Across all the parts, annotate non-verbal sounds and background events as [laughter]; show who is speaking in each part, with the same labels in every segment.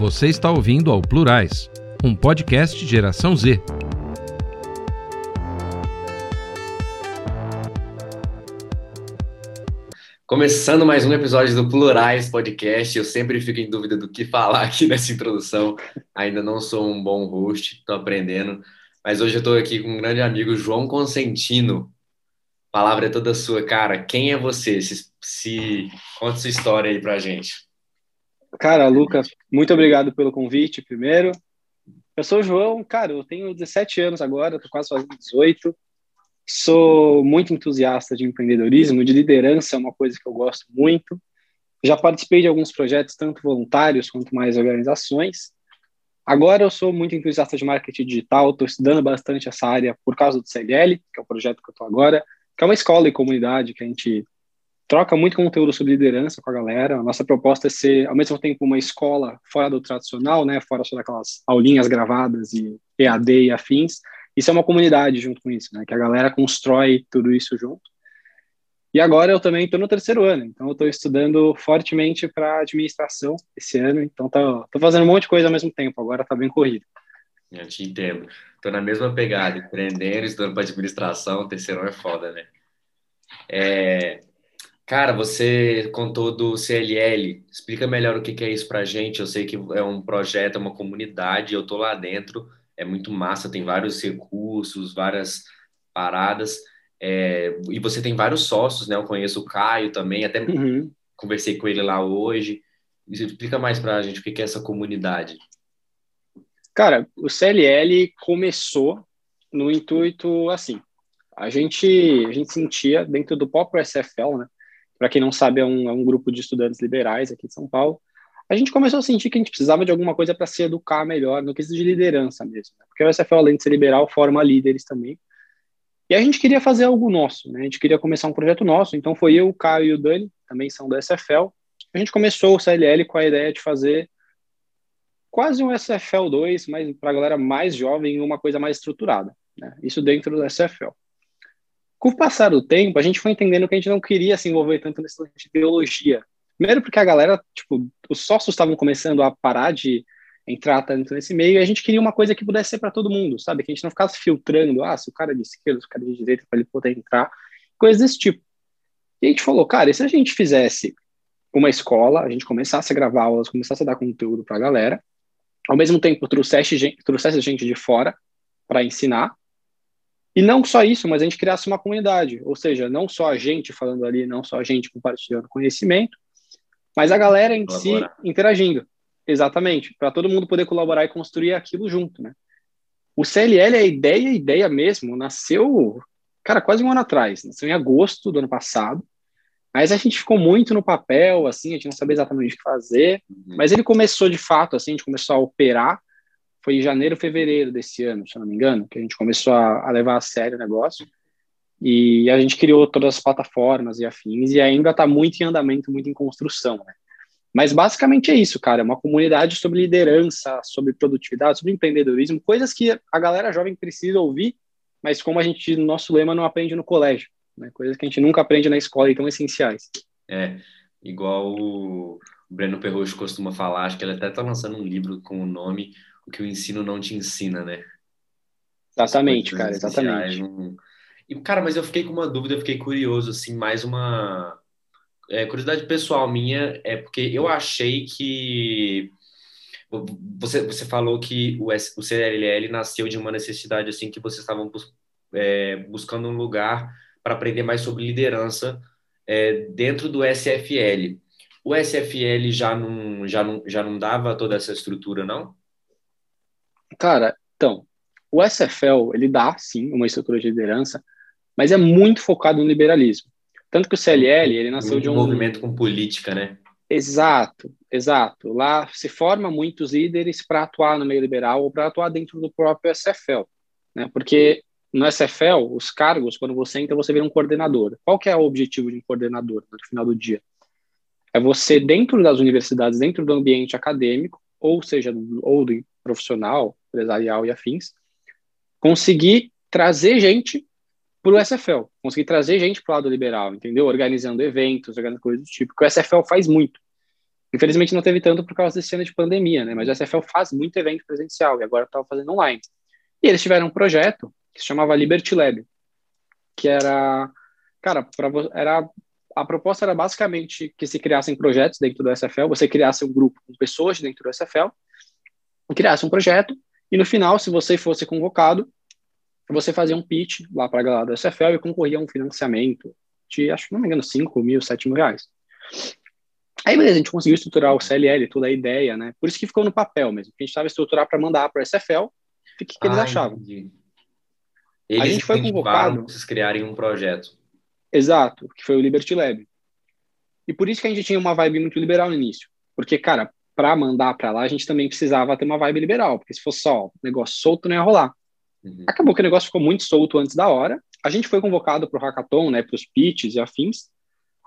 Speaker 1: Você está ouvindo ao Plurais, um podcast Geração Z.
Speaker 2: Começando mais um episódio do Plurais Podcast, eu sempre fico em dúvida do que falar aqui nessa introdução. Ainda não sou um bom host, estou aprendendo. Mas hoje eu estou aqui com um grande amigo, João Consentino. A palavra é toda sua, cara. Quem é você? Se, se... Conta sua história aí pra gente.
Speaker 3: Cara, Lucas, muito obrigado pelo convite, primeiro. Eu sou o João, cara, eu tenho 17 anos agora, estou quase fazendo 18. Sou muito entusiasta de empreendedorismo, de liderança, é uma coisa que eu gosto muito. Já participei de alguns projetos, tanto voluntários quanto mais organizações. Agora eu sou muito entusiasta de marketing digital, estou estudando bastante essa área por causa do CLL, que é o projeto que eu estou agora, que é uma escola e comunidade que a gente troca muito conteúdo sobre liderança com a galera. A nossa proposta é ser, ao mesmo tempo, uma escola fora do tradicional, né, fora só daquelas aulinhas gravadas e EAD e afins. Isso é uma comunidade junto com isso, né, que a galera constrói tudo isso junto. E agora eu também estou no terceiro ano, então eu estou estudando fortemente para administração esse ano, então estou fazendo um monte de coisa ao mesmo tempo, agora está bem corrido.
Speaker 2: Eu te entendo. Estou na mesma pegada, empreendendo, estudando para administração, terceiro ano é foda, né? É, Cara, você contou do CLL. Explica melhor o que é isso para gente. Eu sei que é um projeto, é uma comunidade, eu tô lá dentro. É muito massa, tem vários recursos, várias paradas. É, e você tem vários sócios, né? Eu conheço o Caio também, até uhum. conversei com ele lá hoje. Explica mais para a gente o que é essa comunidade.
Speaker 3: Cara, o CLL começou no intuito assim. A gente, a gente sentia dentro do próprio SFL, né? Para quem não sabe, é um, é um grupo de estudantes liberais aqui de São Paulo. A gente começou a sentir que a gente precisava de alguma coisa para se educar melhor no quesito de liderança mesmo. Né? Porque o SFL, além de ser liberal, forma líderes também. E a gente queria fazer algo nosso, né? A gente queria começar um projeto nosso. Então foi eu, o Caio e o Dani, também são do SFL. A gente começou o CLL com a ideia de fazer quase um SFL 2, mas para a galera mais jovem, uma coisa mais estruturada. Né? Isso dentro do SFL. Com o passar do tempo, a gente foi entendendo que a gente não queria se envolver tanto nessa de ideologia. Primeiro porque a galera, tipo, os sócios estavam começando a parar de entrar tanto nesse meio e a gente queria uma coisa que pudesse ser para todo mundo, sabe? Que a gente não ficasse filtrando, ah, se o cara é de esquerda, se o cara é de direita, para ele poder entrar, coisas desse tipo. E a gente falou, cara, e se a gente fizesse uma escola, a gente começasse a gravar aulas, começasse a dar conteúdo para a galera, ao mesmo tempo trouxesse gente, trouxesse gente de fora para ensinar, e não só isso, mas a gente criasse uma comunidade, ou seja, não só a gente falando ali, não só a gente compartilhando conhecimento, mas a galera em Colaborar. si interagindo. Exatamente, para todo mundo poder colaborar e construir aquilo junto, né? O CLL, a ideia, a ideia mesmo, nasceu, cara, quase um ano atrás, nasceu em agosto do ano passado, mas a gente ficou muito no papel, assim, a gente não sabia exatamente o que fazer, uhum. mas ele começou de fato, assim, a gente começou a operar foi em janeiro, fevereiro desse ano, se eu não me engano, que a gente começou a, a levar a sério o negócio. E a gente criou todas as plataformas e afins, e ainda está muito em andamento, muito em construção, né? Mas basicamente é isso, cara, é uma comunidade sobre liderança, sobre produtividade, sobre empreendedorismo, coisas que a galera jovem precisa ouvir, mas como a gente, no nosso lema, não aprende no colégio, né? Coisas que a gente nunca aprende na escola e tão essenciais.
Speaker 2: É, igual o Breno Perrocho costuma falar, acho que ele até está lançando um livro com o nome o que o ensino não te ensina, né?
Speaker 3: Exatamente, cara, exatamente. Não...
Speaker 2: E, cara, mas eu fiquei com uma dúvida, eu fiquei curioso, assim, mais uma é, curiosidade pessoal minha, é porque eu achei que você, você falou que o, S, o CLL nasceu de uma necessidade, assim, que vocês estavam bus, é, buscando um lugar para aprender mais sobre liderança é, dentro do SFL. O SFL já não, já, não, já não dava toda essa estrutura, não?
Speaker 3: Cara, então, o SFL, ele dá, sim, uma estrutura de liderança, mas é muito focado no liberalismo. Tanto que o CLL, ele nasceu de um...
Speaker 2: movimento com política, né?
Speaker 3: Exato, exato. Lá se forma muitos líderes para atuar no meio liberal ou para atuar dentro do próprio SFL, né? Porque no SFL, os cargos, quando você entra, você vira um coordenador. Qual que é o objetivo de um coordenador no final do dia? É você, dentro das universidades, dentro do ambiente acadêmico, ou seja, ou do profissional, empresarial e afins, conseguir trazer gente para o SFL, conseguir trazer gente para o lado liberal, entendeu? Organizando eventos, organizando coisas do tipo, que o SFL faz muito. Infelizmente não teve tanto por causa desse ano de pandemia, né? Mas o SFL faz muito evento presencial e agora estava fazendo online. E eles tiveram um projeto que se chamava Liberty Lab, que era, cara, pra, era a proposta era basicamente que se criassem projetos dentro do SFL, você criasse um grupo com pessoas dentro do SFL, criasse um projeto e no final, se você fosse convocado, você fazia um pitch lá para a galera do SFL e concorria a um financiamento de, acho que não me engano, 5 mil, 7 mil reais. Aí, beleza, a gente conseguiu estruturar o CLL, toda a ideia, né? Por isso que ficou no papel mesmo. A gente estava estruturar para mandar para o SFL, o que, que eles achavam. Entendi.
Speaker 2: Eles a gente foi convocado. Vocês criarem um projeto.
Speaker 3: Exato, que foi o Liberty Lab. E por isso que a gente tinha uma vibe muito liberal no início. Porque, cara, para mandar para lá, a gente também precisava ter uma vibe liberal, porque se fosse só negócio solto, não ia rolar. Uhum. Acabou que o negócio ficou muito solto antes da hora. A gente foi convocado para o hackathon, né, para os pitches e afins.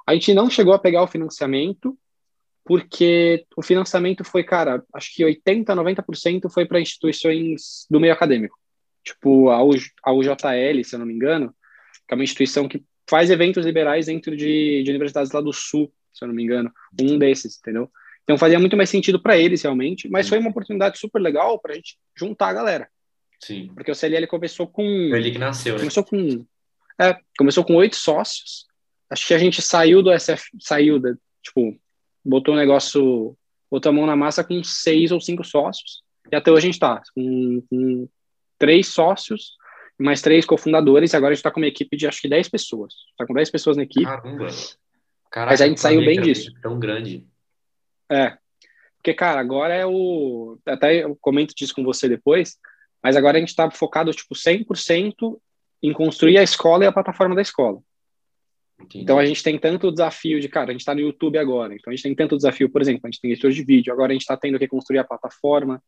Speaker 3: A gente não chegou a pegar o financiamento, porque o financiamento foi, cara, acho que 80, 90% foi para instituições do meio acadêmico. Tipo, a, a UJL, se eu não me engano, que é uma instituição que faz eventos liberais dentro de, de universidades lá do Sul, se eu não me engano, um desses, entendeu? Então fazia muito mais sentido para eles realmente, mas foi uma oportunidade super legal para a gente juntar a galera.
Speaker 2: Sim.
Speaker 3: Porque o CLL começou com.
Speaker 2: Foi ali que nasceu, né?
Speaker 3: Começou com. É, começou com oito sócios. Acho que a gente saiu do SF, saiu da, tipo, botou o um negócio, botou a mão na massa com seis ou cinco sócios. E até hoje a gente está com, com, três sócios, mais três cofundadores, e agora a gente está com uma equipe de acho que dez pessoas. Está com dez pessoas na equipe.
Speaker 2: Caramba!
Speaker 3: Caraca, Mas a gente saiu bem disso.
Speaker 2: Tão grande.
Speaker 3: É. Porque, cara, agora é o. Até eu comento disso com você depois, mas agora a gente está focado, tipo, 100% em construir a escola e a plataforma da escola. Entendi. Então a gente tem tanto desafio de, cara, a gente está no YouTube agora, então a gente tem tanto desafio, por exemplo, a gente tem editor de vídeo, agora a gente está tendo que construir a plataforma,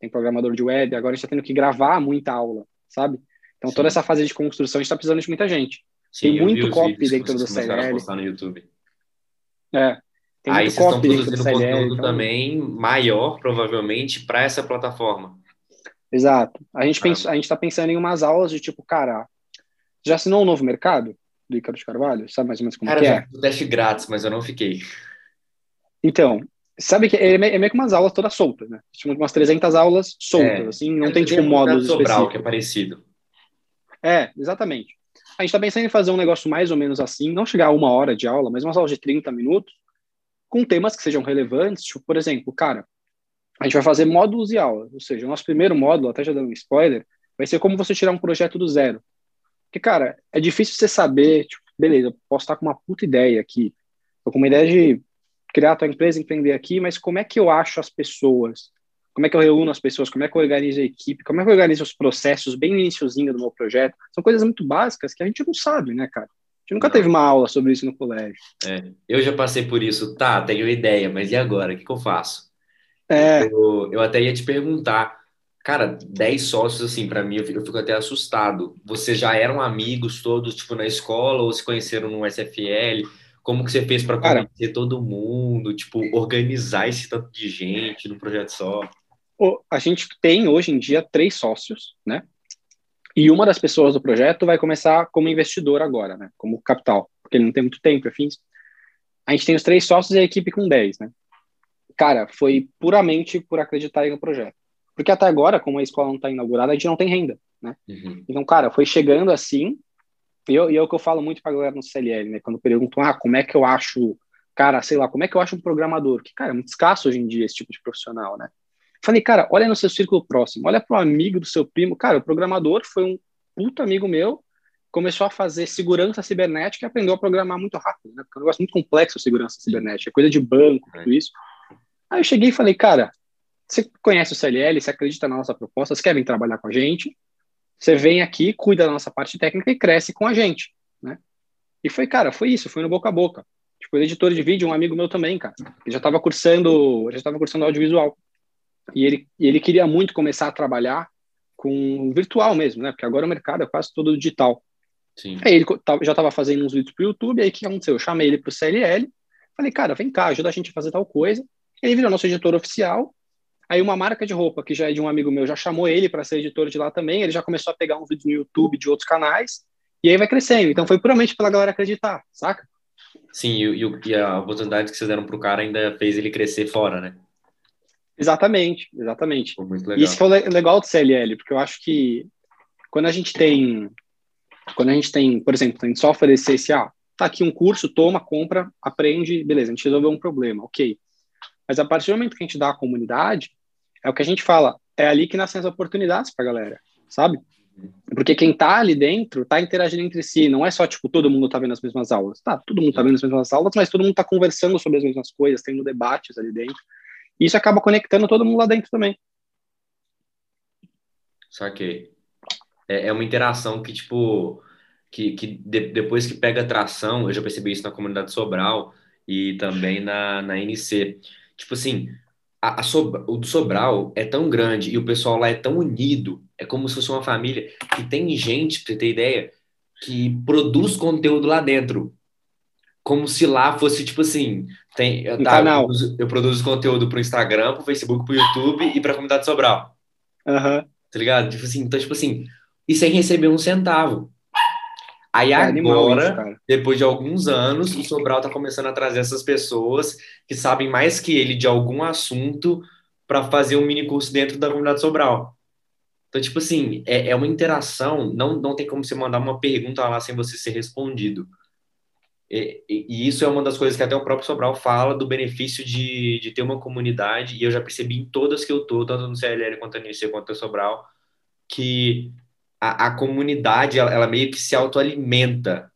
Speaker 3: tem programador de web, agora a gente está tendo que gravar muita aula, sabe? Então Sim. toda essa fase de construção a gente está precisando de muita gente. Sim, tem muito copy dentro do
Speaker 2: YouTube.
Speaker 3: É.
Speaker 2: Tem Aí vocês estão produzindo conteúdo então... também maior, provavelmente, para essa plataforma.
Speaker 3: Exato. A gente ah. está pensando em umas aulas de tipo, cara, já assinou um novo mercado? do Ícaro de Carvalho? Sabe mais ou menos como Cara, que é?
Speaker 2: teste grátis, mas eu não fiquei.
Speaker 3: Então, sabe que é, meio que umas aulas todas soltas, né? Tipo, umas 300 aulas soltas, é, assim, não tem, tipo, módulos
Speaker 2: Sobral, que é parecido.
Speaker 3: É, exatamente. A gente tá pensando em fazer um negócio mais ou menos assim, não chegar a uma hora de aula, mas umas aulas de 30 minutos, com temas que sejam relevantes, tipo, por exemplo, cara, a gente vai fazer módulos e aulas, ou seja, o nosso primeiro módulo, até já dando um spoiler, vai ser como você tirar um projeto do zero. Porque, cara, é difícil você saber, tipo, beleza, eu posso estar com uma puta ideia aqui, tô com uma ideia de criar a tua empresa, empreender aqui, mas como é que eu acho as pessoas? Como é que eu reúno as pessoas? Como é que eu organizo a equipe? Como é que eu organizo os processos bem no iníciozinho do meu projeto? São coisas muito básicas que a gente não sabe, né, cara? A gente nunca teve uma aula sobre isso no colégio.
Speaker 2: É, eu já passei por isso. Tá, tenho ideia, mas e agora? O que, que eu faço?
Speaker 3: É.
Speaker 2: Eu, eu até ia te perguntar, Cara, 10 sócios, assim, para mim, eu fico, eu fico, até assustado. Vocês já eram amigos todos, tipo, na escola, ou se conheceram no SFL? Como que você fez para conhecer todo mundo, tipo, organizar esse tanto de gente num projeto só?
Speaker 3: A gente tem, hoje em dia, três sócios, né? E uma das pessoas do projeto vai começar como investidor agora, né? Como capital, porque ele não tem muito tempo, enfim. A gente tem os três sócios e a equipe com 10, né? Cara, foi puramente por acreditar no projeto. Porque até agora, como a escola não está inaugurada, a gente não tem renda, né? Uhum. Então, cara, foi chegando assim, e, eu, e é o que eu falo muito para a galera no CLL, né? Quando perguntam, ah, como é que eu acho, cara, sei lá, como é que eu acho um programador? Que, cara, é muito escasso hoje em dia esse tipo de profissional, né? Falei, cara, olha no seu círculo próximo, olha para o amigo do seu primo. Cara, o programador foi um puto amigo meu, começou a fazer segurança cibernética e aprendeu a programar muito rápido, né? Porque é um negócio muito complexo segurança cibernética, coisa de banco, tudo isso. Aí eu cheguei e falei, cara, você conhece o CLL, você acredita na nossa proposta, você quer vir trabalhar com a gente, você vem aqui, cuida da nossa parte técnica e cresce com a gente, né? E foi, cara, foi isso, foi no boca a boca. Tipo, editor de vídeo, um amigo meu também, cara, que já estava cursando, já estava cursando audiovisual. E ele, ele queria muito começar a trabalhar com virtual mesmo, né? Porque agora o mercado é quase todo digital.
Speaker 2: Sim.
Speaker 3: Aí ele já estava fazendo uns vídeos para o YouTube, aí o que aconteceu? Eu chamei ele para o CLL, falei, cara, vem cá, ajuda a gente a fazer tal coisa. Ele virou nosso editor oficial Aí uma marca de roupa, que já é de um amigo meu, já chamou ele para ser editor de lá também, ele já começou a pegar uns vídeos no YouTube de outros canais, e aí vai crescendo. Então foi puramente pela galera acreditar, saca?
Speaker 2: Sim, e, e a oportunidade que vocês deram para o cara ainda fez ele crescer fora, né?
Speaker 3: Exatamente, exatamente.
Speaker 2: Muito legal.
Speaker 3: E isso foi legal do CLL, porque eu acho que quando a gente tem, quando a gente tem, por exemplo, a gente só oferecer esse, ah, tá aqui um curso, toma, compra, aprende, beleza, a gente resolveu um problema, ok. Mas a partir do momento que a gente dá a comunidade, é o que a gente fala, é ali que nascem as oportunidades para a galera, sabe? Porque quem tá ali dentro tá interagindo entre si, não é só tipo todo mundo tá vendo as mesmas aulas. Tá, todo mundo tá vendo as mesmas aulas, mas todo mundo tá conversando sobre as mesmas coisas, tendo debates ali dentro. E isso acaba conectando todo mundo lá dentro também.
Speaker 2: Saquei. É, é uma interação que, tipo, que, que de, depois que pega tração, eu já percebi isso na comunidade Sobral e também na, na NC. Tipo assim, a, a o do Sobral é tão grande e o pessoal lá é tão unido, é como se fosse uma família, que tem gente, pra você ter ideia, que produz conteúdo lá dentro. Como se lá fosse, tipo assim, tem,
Speaker 3: Um
Speaker 2: tá, eu,
Speaker 3: canal.
Speaker 2: produzo, eu produzo conteúdo pro Instagram, pro Facebook, pro YouTube e pra comunidade Sobral.
Speaker 3: Aham.
Speaker 2: Tá ligado? Tipo assim, então, tipo assim, e sem receber um centavo. Aí
Speaker 3: É
Speaker 2: agora,
Speaker 3: isso,
Speaker 2: depois de alguns anos, o Sobral tá começando a trazer essas pessoas que sabem mais que ele de algum assunto para fazer um mini curso dentro da comunidade Sobral. Então, tipo assim, é, é uma interação, não, não tem como você mandar uma pergunta lá sem você ser respondido. E, e- isso é uma das coisas que até o próprio Sobral fala do benefício de, de ter uma comunidade, e eu já percebi em todas que eu tô, tanto no CLL quanto no NC quanto no Sobral, que a, a comunidade, ela, ela meio que se autoalimenta.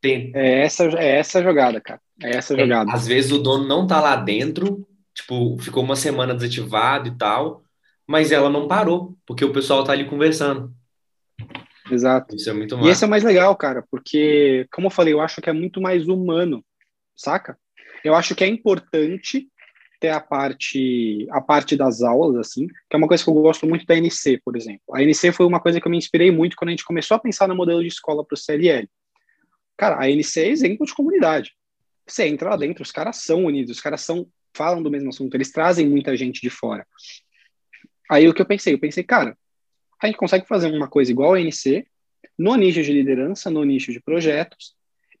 Speaker 2: Tem,
Speaker 3: É essa, é essa jogada, cara. É essa a
Speaker 2: é,
Speaker 3: jogada.
Speaker 2: às vezes o dono não tá lá dentro, tipo, ficou uma semana desativado e tal, mas ela não parou, porque o pessoal tá ali conversando.
Speaker 3: Exato.
Speaker 2: Isso é muito
Speaker 3: E esse é o mais legal, cara, porque, como eu falei, eu acho que é muito mais humano, saca? Eu acho que é importante ter a parte, a parte das aulas, assim, que é uma coisa que eu gosto muito da NC, por exemplo. A NC foi uma coisa que eu me inspirei muito quando a gente começou a pensar no modelo de escola para o CLL. Cara, a NC é exemplo de comunidade. Você entra lá dentro, os caras são unidos, os caras são, falam do mesmo assunto, eles trazem muita gente de fora. Aí o que eu pensei? Eu pensei, cara, a gente consegue fazer uma coisa igual a NC, no nicho de liderança, no nicho de projetos,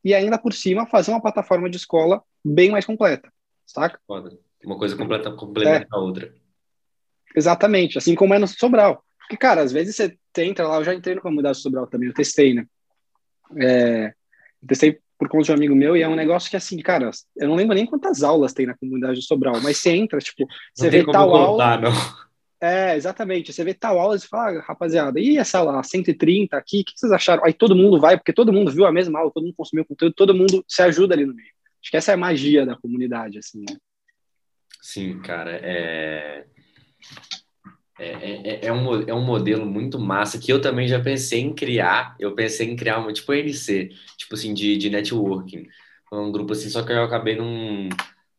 Speaker 3: e ainda por cima fazer uma plataforma de escola bem mais completa, saca?
Speaker 2: Foda. Uma coisa completa, complementa
Speaker 3: É.
Speaker 2: a outra.
Speaker 3: Exatamente, assim como é no Sobral. Porque, cara, às vezes você entra lá, eu já entrei no comunidade Sobral também, eu testei, né? É, eu testei por conta de um amigo meu e é um negócio que, assim, cara, eu não lembro nem quantas aulas tem na comunidade Sobral, mas você entra, tipo, você
Speaker 2: Não
Speaker 3: vê tal aula,
Speaker 2: contar, não.
Speaker 3: É, exatamente. Você vê tal aula e fala, ah, rapaziada, e essa lá, 130 aqui, o que vocês acharam? Aí todo mundo vai, porque todo mundo viu a mesma aula, todo mundo consumiu conteúdo, todo mundo se ajuda ali no meio. Acho que essa é a magia da comunidade, assim, né?
Speaker 2: Sim, cara, é... É, é, é, um, é um modelo muito massa que eu também já pensei em criar. Eu pensei em criar uma tipo NC, tipo assim, de, de networking. Um grupo assim, só que eu acabei não,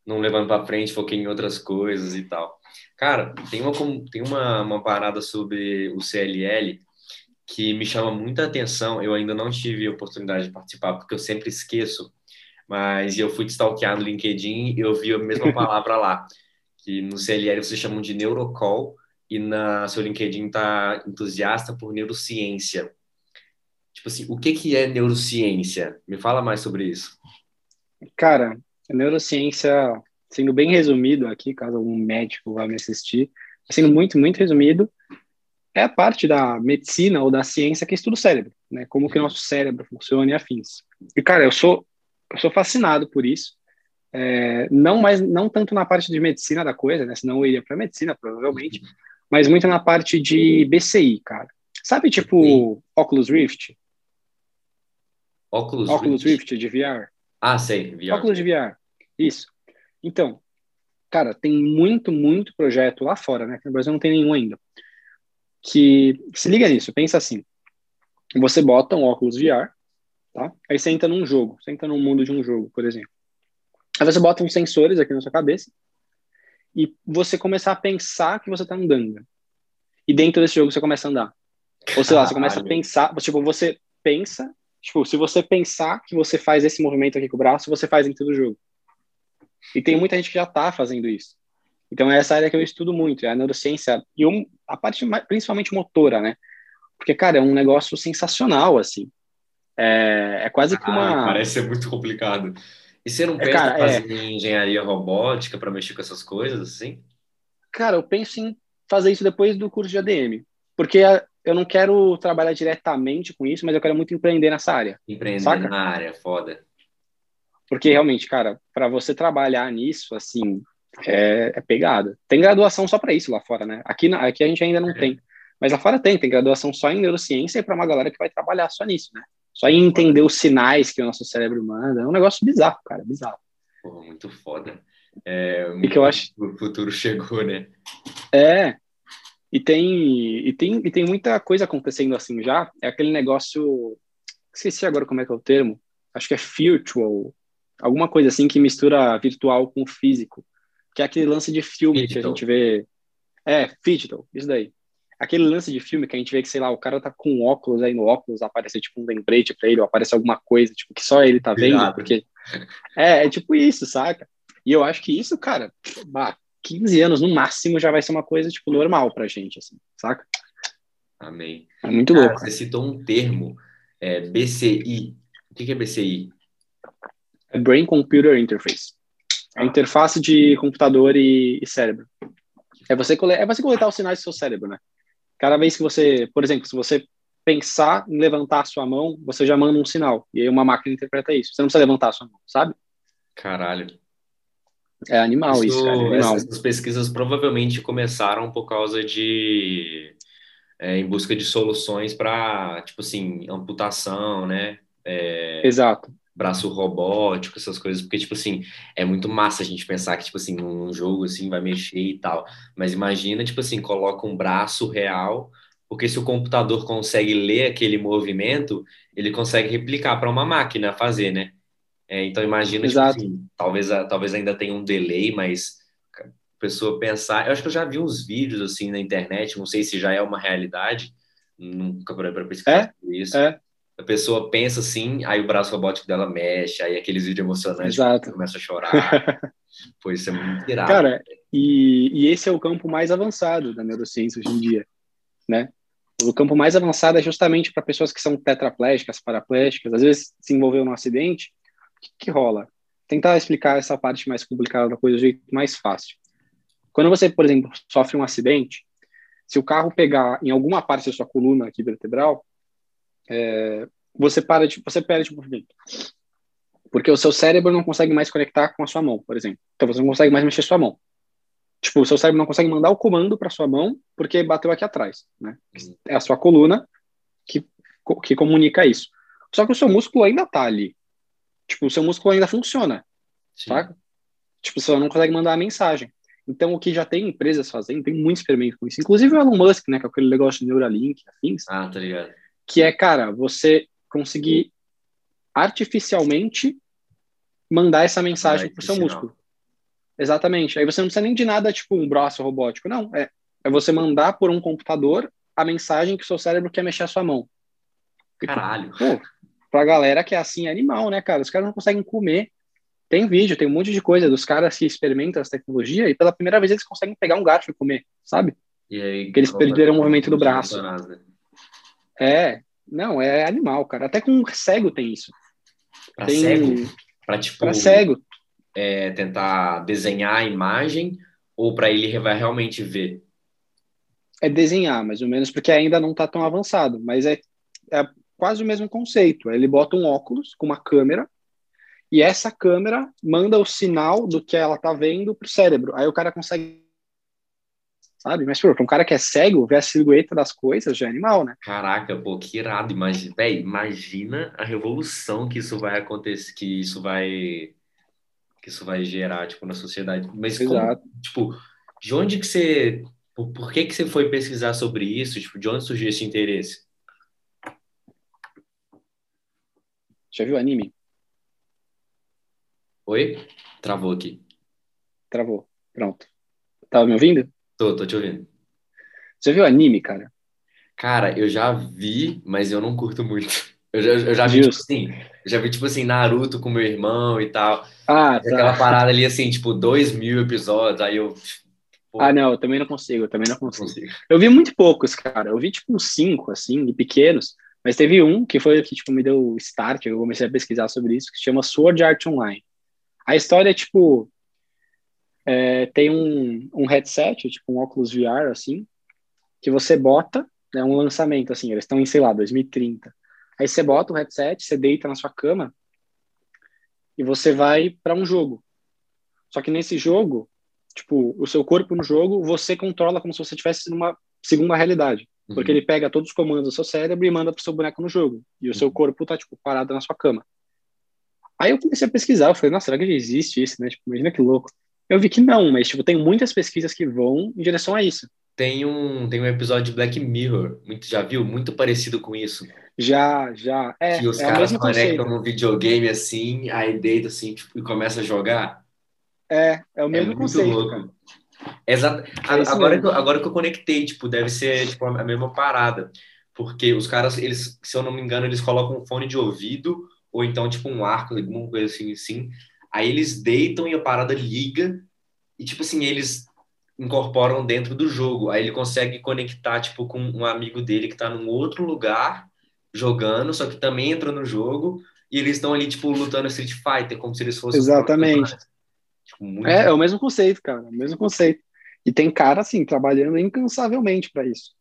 Speaker 2: não levando para frente, foquei em outras coisas e tal. Cara, tem uma, tem uma, uma parada sobre o CLL que me chama muita atenção. Eu ainda não tive a oportunidade de participar, porque eu sempre esqueço, mas eu fui stalkear no LinkedIn e eu vi a mesma [laughs] palavra lá, que no CLL vocês chamam de neurocall e na seu LinkedIn tá entusiasta por neurociência. Tipo assim, o que que é neurociência? Me fala mais sobre isso.
Speaker 3: Cara, a neurociência, sendo bem resumido aqui, caso algum médico vá me assistir, sendo muito, muito resumido, é a parte da medicina ou da ciência que estuda o cérebro, né? Como que o nosso cérebro funciona e afins. E, cara, eu sou, eu sou fascinado por isso. É, não mais, não tanto na parte de medicina da coisa, né? Senão eu iria para medicina, provavelmente, mas muito na parte de BCI, cara. Sabe, tipo, Oculus Rift?
Speaker 2: Óculos,
Speaker 3: Oculus
Speaker 2: Rift?
Speaker 3: Rift de VR?
Speaker 2: Ah, sei, VR.
Speaker 3: Óculos de VR. Isso. Então, cara, tem muito, muito projeto lá fora, né? No Brasil não tem nenhum ainda. Que se liga nisso, pensa assim. Você bota um óculos VR, tá? Aí você entra num jogo, você entra num mundo de um jogo, por exemplo. Aí você bota uns sensores aqui na sua cabeça e você começar a pensar que você tá andando. E dentro desse jogo você começa a andar. Ou sei lá, você começa a pensar, tipo, você pensa, tipo, se você pensar que você faz esse movimento aqui com o braço, você faz dentro do jogo. E tem muita gente que já tá fazendo isso. Então, é essa área que eu estudo muito, é a neurociência e um, a parte principalmente motora, né? Porque, cara, é um negócio sensacional, assim. É, é quase que
Speaker 2: Ah,
Speaker 3: uma.
Speaker 2: parece ser muito complicado. E você não
Speaker 3: É,
Speaker 2: pensa
Speaker 3: cara,
Speaker 2: em fazer engenharia robótica para mexer com essas coisas, assim?
Speaker 3: Cara, eu penso em fazer isso depois do curso de ADM, porque a- eu não quero trabalhar diretamente com isso, mas eu quero muito empreender nessa área.
Speaker 2: Empreender
Speaker 3: Saca?
Speaker 2: na área, foda.
Speaker 3: Porque realmente, cara, para você trabalhar nisso, assim, é, é pegada. Tem graduação só para isso lá fora, né? Aqui, na- aqui a gente ainda não tem. Mas lá fora tem, tem graduação só em neurociência e para uma galera que vai trabalhar só nisso, né? Só em entender os sinais que o nosso cérebro manda. É um negócio bizarro, cara, bizarro.
Speaker 2: Porra, muito foda. É,
Speaker 3: E que eu acho-
Speaker 2: O futuro chegou, né?
Speaker 3: É. E tem, e tem, e tem muita coisa acontecendo assim já. É aquele negócio. Esqueci agora como é que é o termo. Acho que é virtual. Alguma coisa assim que mistura virtual com físico. Que é aquele lance de filme que a gente vê. É, digital, isso daí. Aquele lance de filme que a gente vê que, sei lá, o cara tá com óculos, aí no óculos aparece tipo um lembrete pra ele, ou aparece alguma coisa, tipo, que só ele tá vendo,
Speaker 2: Pirata.
Speaker 3: porque. É, é tipo isso, saca? E eu acho que isso, cara, bah, 15 anos no máximo já vai ser uma coisa, tipo, normal pra gente, assim, saca?
Speaker 2: Amém.
Speaker 3: É muito
Speaker 2: Cara,
Speaker 3: louco.
Speaker 2: você citou um termo, é, BCI. O que é BCI?
Speaker 3: É Brain Computer Interface. É a interface de computador e, e cérebro. É você, é você coletar os sinais do seu cérebro, né? Cada vez que você, por exemplo, se você pensar em levantar a sua mão, você já manda um sinal. E aí uma máquina interpreta isso. Você não precisa levantar a sua mão, sabe?
Speaker 2: Caralho.
Speaker 3: É animal isso, cara. É animal.
Speaker 2: essas pesquisas provavelmente começaram por causa de é, em busca de soluções para, tipo assim, amputação, né? É,
Speaker 3: Exato.
Speaker 2: Braço robótico, essas coisas, porque, tipo assim, é muito massa a gente pensar que, tipo assim, num jogo, assim, vai mexer e tal, mas imagina, tipo assim, coloca um braço real, porque se o computador consegue ler aquele movimento, ele consegue replicar para uma máquina fazer, né? É, então imagina, tipo assim, talvez, talvez ainda tenha um delay, mas a pessoa pensar, eu acho que eu já vi uns vídeos, assim, na internet, não sei se já é uma realidade, nunca parei para pesquisar sobre isso,
Speaker 3: É,
Speaker 2: a pessoa pensa assim, aí o braço robótico dela mexe, aí aqueles vídeos emocionantes
Speaker 3: Exato.
Speaker 2: começa a chorar. [laughs] Pô, isso é muito irado.
Speaker 3: Cara, e, e esse é o campo mais avançado da neurociência hoje em dia, né? O campo mais avançado é justamente para pessoas que são tetraplégicas, paraplégicas, às vezes se envolveu num acidente. O que, que rola? Tentar explicar essa parte mais complicada da coisa do jeito mais fácil. Quando você, por exemplo, sofre um acidente, se o carro pegar em alguma parte da sua coluna aqui vertebral, é, você para de, você perde o movimento. Porque o seu cérebro não consegue mais conectar com a sua mão, por exemplo. Então você não consegue mais mexer sua mão. Tipo, o seu cérebro não consegue mandar o comando para sua mão porque bateu aqui atrás, né? É a sua coluna que, que comunica isso. Só que o seu músculo ainda tá ali. Tipo, o seu músculo ainda funciona,
Speaker 2: Sim.
Speaker 3: saca? Tipo, você não consegue mandar a mensagem. Então, o que já tem empresas fazendo, tem muito experimento com isso. Inclusive o Elon Musk, né? Que é aquele negócio de Neuralink, afins
Speaker 2: Ah, tá ligado.
Speaker 3: Que é, cara, você conseguir artificialmente mandar essa mensagem
Speaker 2: Mandar
Speaker 3: pro
Speaker 2: esse
Speaker 3: seu músculo. Exatamente. Aí você não precisa nem de nada, tipo um braço robótico. Não, é, é você mandar por um computador a mensagem que o seu cérebro quer mexer a sua mão.
Speaker 2: Caralho.
Speaker 3: Pô, pra galera que é assim, é animal, né, cara? Os caras não conseguem comer. Tem vídeo, tem um monte de coisa dos caras que experimentam essa tecnologia e pela primeira vez eles conseguem pegar um garfo e comer, sabe?
Speaker 2: E aí,
Speaker 3: Porque eles perderam o movimento do braço. É, não, é animal, cara. Até com cego tem isso.
Speaker 2: Pra
Speaker 3: tem
Speaker 2: cego? Pra, tipo,
Speaker 3: pra cego.
Speaker 2: é, tentar desenhar a imagem ou pra ele vai realmente ver?
Speaker 3: é desenhar, mais ou menos, porque ainda não está tão avançado, mas é, é quase o mesmo conceito. Ele bota um óculos com uma câmera e essa câmera manda o sinal do que ela tá vendo pro cérebro. Aí o cara consegue, sabe? Mas pô, pra um cara que é cego, ver a silhueta das coisas já é animal, né?
Speaker 2: Caraca, pô, que irado. Imagina, imagina a revolução que isso vai acontecer, que isso vai que isso vai gerar, tipo, na sociedade. Mas como,
Speaker 3: Exato.
Speaker 2: tipo, de onde que você, por, por que que você foi pesquisar sobre isso? Tipo, de onde surgiu esse interesse?
Speaker 3: Já viu anime?
Speaker 2: Oi? Travou aqui.
Speaker 3: Travou. Pronto. Tava me ouvindo?
Speaker 2: Tô, tô te ouvindo.
Speaker 3: Já viu anime, cara?
Speaker 2: Cara, eu já vi, mas eu não curto muito. Eu já, eu já vi, tipo
Speaker 3: Justo.
Speaker 2: assim, já vi, tipo assim, Naruto com meu irmão e tal.
Speaker 3: Ah,
Speaker 2: Aquela
Speaker 3: tá.
Speaker 2: parada ali, assim, tipo, dois mil episódios, aí eu... Pô,
Speaker 3: Ah, não, eu também não consigo, eu também não
Speaker 2: não
Speaker 3: consigo.
Speaker 2: consigo.
Speaker 3: Eu vi muito poucos, cara. Eu vi tipo uns cinco, assim, e pequenos. Mas teve um que foi o que tipo, me deu o start, eu comecei a pesquisar sobre isso, que se chama Sword Art Online. A história é tipo. É, tem um, um headset, tipo um óculos VR, assim, que você bota, é um lançamento, assim, eles estão em, sei lá, 2030. Aí você bota o headset, você deita na sua cama e você vai para um jogo. Só que nesse jogo, tipo, o seu corpo no jogo, você controla como se você estivesse numa segunda realidade. Uhum. Porque ele pega todos os comandos do seu cérebro e manda pro seu boneco no jogo. E o seu uhum. corpo tá, tipo, parado na sua cama. Aí eu comecei a pesquisar, eu falei, nossa, será que já existe isso, né? Tipo, imagina que louco. Eu vi que não, mas, tipo, tem muitas pesquisas que vão em direção a isso.
Speaker 2: Tem um, tem um episódio de Black Mirror, muito, já viu? Muito parecido com isso.
Speaker 3: Já, já. É,
Speaker 2: que os
Speaker 3: é
Speaker 2: caras conectam no videogame assim, aí deita assim, tipo, e começa a jogar.
Speaker 3: É, é o mesmo é conceito. Louco.
Speaker 2: Exato. É agora, que eu, agora que eu conectei, tipo, deve ser tipo, a mesma parada. Porque os caras, eles, se eu não me engano, eles colocam um fone de ouvido, ou então, tipo, um arco, alguma coisa assim, assim. Aí eles deitam e a parada liga, e, tipo assim, eles incorporam dentro do jogo. Aí ele consegue conectar, tipo, com um amigo dele que tá num outro lugar, jogando, só que também entra no jogo, e eles estão ali, tipo, lutando Street Fighter, como se eles fossem...
Speaker 3: Exatamente. Tipo, é, é o mesmo conceito, cara, é o mesmo conceito. E tem cara, assim, trabalhando incansavelmente para isso.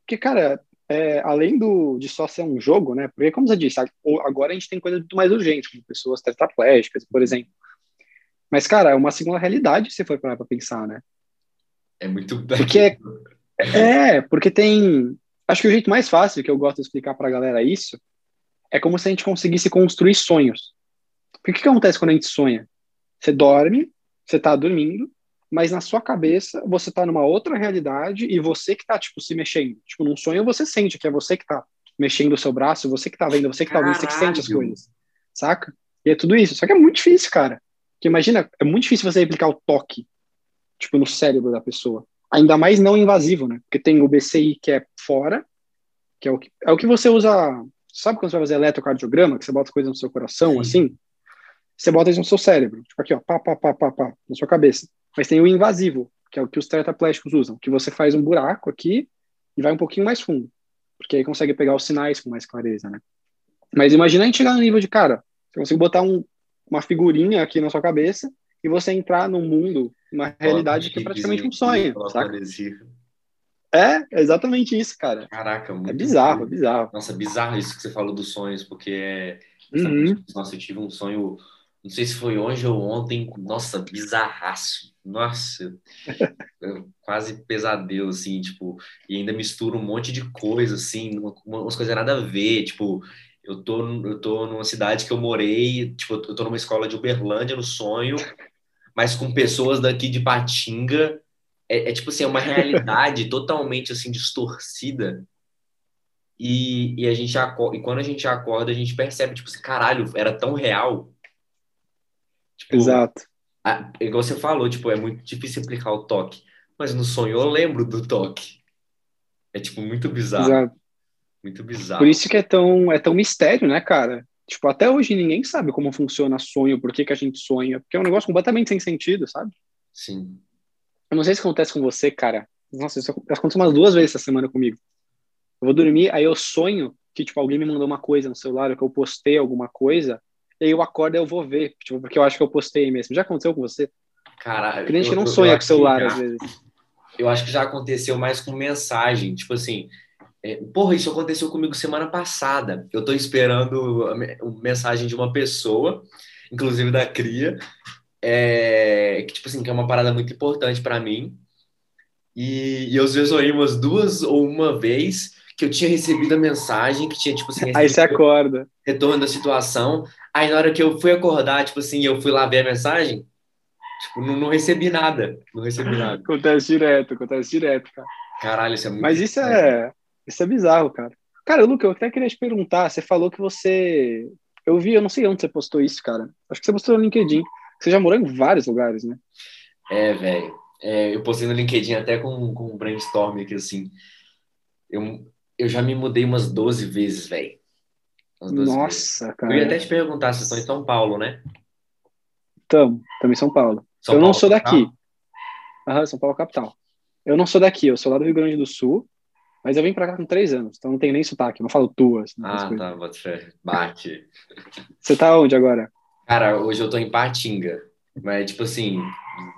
Speaker 3: Porque, cara, é, além do, de só ser um jogo, né? Porque, como você disse, agora a gente tem coisas muito mais urgentes, como pessoas tetraplégicas, por exemplo. Mas, cara, é uma segunda realidade se for parar pra pensar, né?
Speaker 2: É muito [laughs]
Speaker 3: porque é, é, porque tem. Acho que o jeito mais fácil que eu gosto de explicar pra galera isso é como se a gente conseguisse construir sonhos. Porque o que, que acontece quando a gente sonha? Você dorme, você tá dormindo, mas na sua cabeça você tá numa outra realidade e você que tá, tipo, se mexendo. Tipo, num sonho você sente que é você que tá mexendo o seu braço, você que tá vendo, você que tá ouvindo, você que sente as coisas. Saca? E é tudo isso. Só que é muito difícil, cara. Porque imagina, é muito difícil você replicar o toque, tipo, no cérebro da pessoa. Ainda mais não invasivo, né? Porque tem o BCI que é fora, que é o que, é o que você usa. Sabe quando você vai fazer eletrocardiograma, que você bota coisa no seu coração, Sim. assim? você bota isso no seu cérebro, tipo aqui, ó, pá, pá, pá, pá, pá, na sua cabeça. Mas tem o invasivo, que é o que os tetraplégicos usam, que você faz um buraco aqui e vai um pouquinho mais fundo, porque aí consegue pegar os sinais com mais clareza, né? Mas imagina a gente chegar no nível de, cara, você consegue botar um, uma figurinha aqui na sua cabeça e você entrar num mundo, uma realidade que é praticamente um sonho, saca? É, é exatamente isso, cara.
Speaker 2: Caraca, muito
Speaker 3: É bizarro, é bizarro.
Speaker 2: Nossa, bizarro isso que você falou dos sonhos, porque é...
Speaker 3: Uhum.
Speaker 2: Nossa, eu tive um sonho não sei se foi hoje ou ontem, nossa, bizarraço. Nossa, quase pesadelo, assim, tipo, e ainda mistura um monte de coisa, assim, umas coisas nada a ver, tipo, eu tô, eu tô numa cidade que eu morei, tipo, eu tô numa escola de Uberlândia no sonho, mas com pessoas daqui de Patinga, é, é tipo assim, é uma realidade [laughs] totalmente, assim, distorcida, e, e a gente acorda, e quando a gente acorda, a gente percebe, tipo assim, caralho, era tão real,
Speaker 3: Tipo, Exato.
Speaker 2: A, igual você falou, tipo, é muito difícil explicar o toque. Mas no sonho eu lembro do toque. É, tipo, muito bizarro. Exato. Muito bizarro.
Speaker 3: Por isso que é tão, é tão mistério, né, cara? Tipo, até hoje ninguém sabe como funciona sonho, por que, que a gente sonha. Porque é um negócio completamente sem sentido, sabe?
Speaker 2: Sim.
Speaker 3: Eu não sei se acontece com você, cara. Nossa, isso aconteceu umas duas vezes essa semana comigo. Eu vou dormir, aí eu sonho que, tipo, alguém me mandou uma coisa no celular, ou que eu postei alguma coisa, e aí eu acordo e eu vou ver, tipo, porque eu acho que eu postei mesmo. Já aconteceu com você?
Speaker 2: Caralho.
Speaker 3: Porque a gente não sonha com celular, já, às vezes.
Speaker 2: Eu acho que já aconteceu mais com mensagem. Tipo assim, é, porra, isso aconteceu comigo semana passada. Eu tô esperando a mensagem de uma pessoa, inclusive da Cria, é, que, tipo assim, que é uma parada muito importante para mim. E, e eu sonhei umas duas ou uma vez que eu tinha recebido a mensagem, que tinha, tipo assim...
Speaker 3: Aí você acorda.
Speaker 2: Retorno da situação. Aí na hora que eu fui acordar, tipo assim, eu fui lá ver a mensagem, tipo, não, não recebi nada. Não recebi nada. [laughs]
Speaker 3: acontece direto, acontece direto, cara.
Speaker 2: Caralho, isso é muito.
Speaker 3: Mas isso é, isso é bizarro, cara. Cara, Luca, eu até queria te perguntar, você falou que você. Eu vi, eu não sei onde você postou isso, cara. Acho que você postou no LinkedIn. Você já morou em vários lugares, né?
Speaker 2: É, velho. É, eu postei no LinkedIn até com, com um brainstorm aqui, assim. Eu, eu já me mudei umas 12 vezes, velho.
Speaker 3: Nossa, cara.
Speaker 2: Eu ia até te perguntar, vocês estão em São Paulo, né?
Speaker 3: Estamos, estamos em São Paulo. São eu Paulo, não sou daqui. Aham, São Paulo capital. Eu não sou daqui, eu sou lá do Rio Grande do Sul, mas eu vim pra cá com três anos, então não tenho nem sotaque, não falo tuas.
Speaker 2: Ah, tá, bate. Bate.
Speaker 3: Você tá onde agora?
Speaker 2: Cara, hoje eu tô em Patinga, mas tipo assim,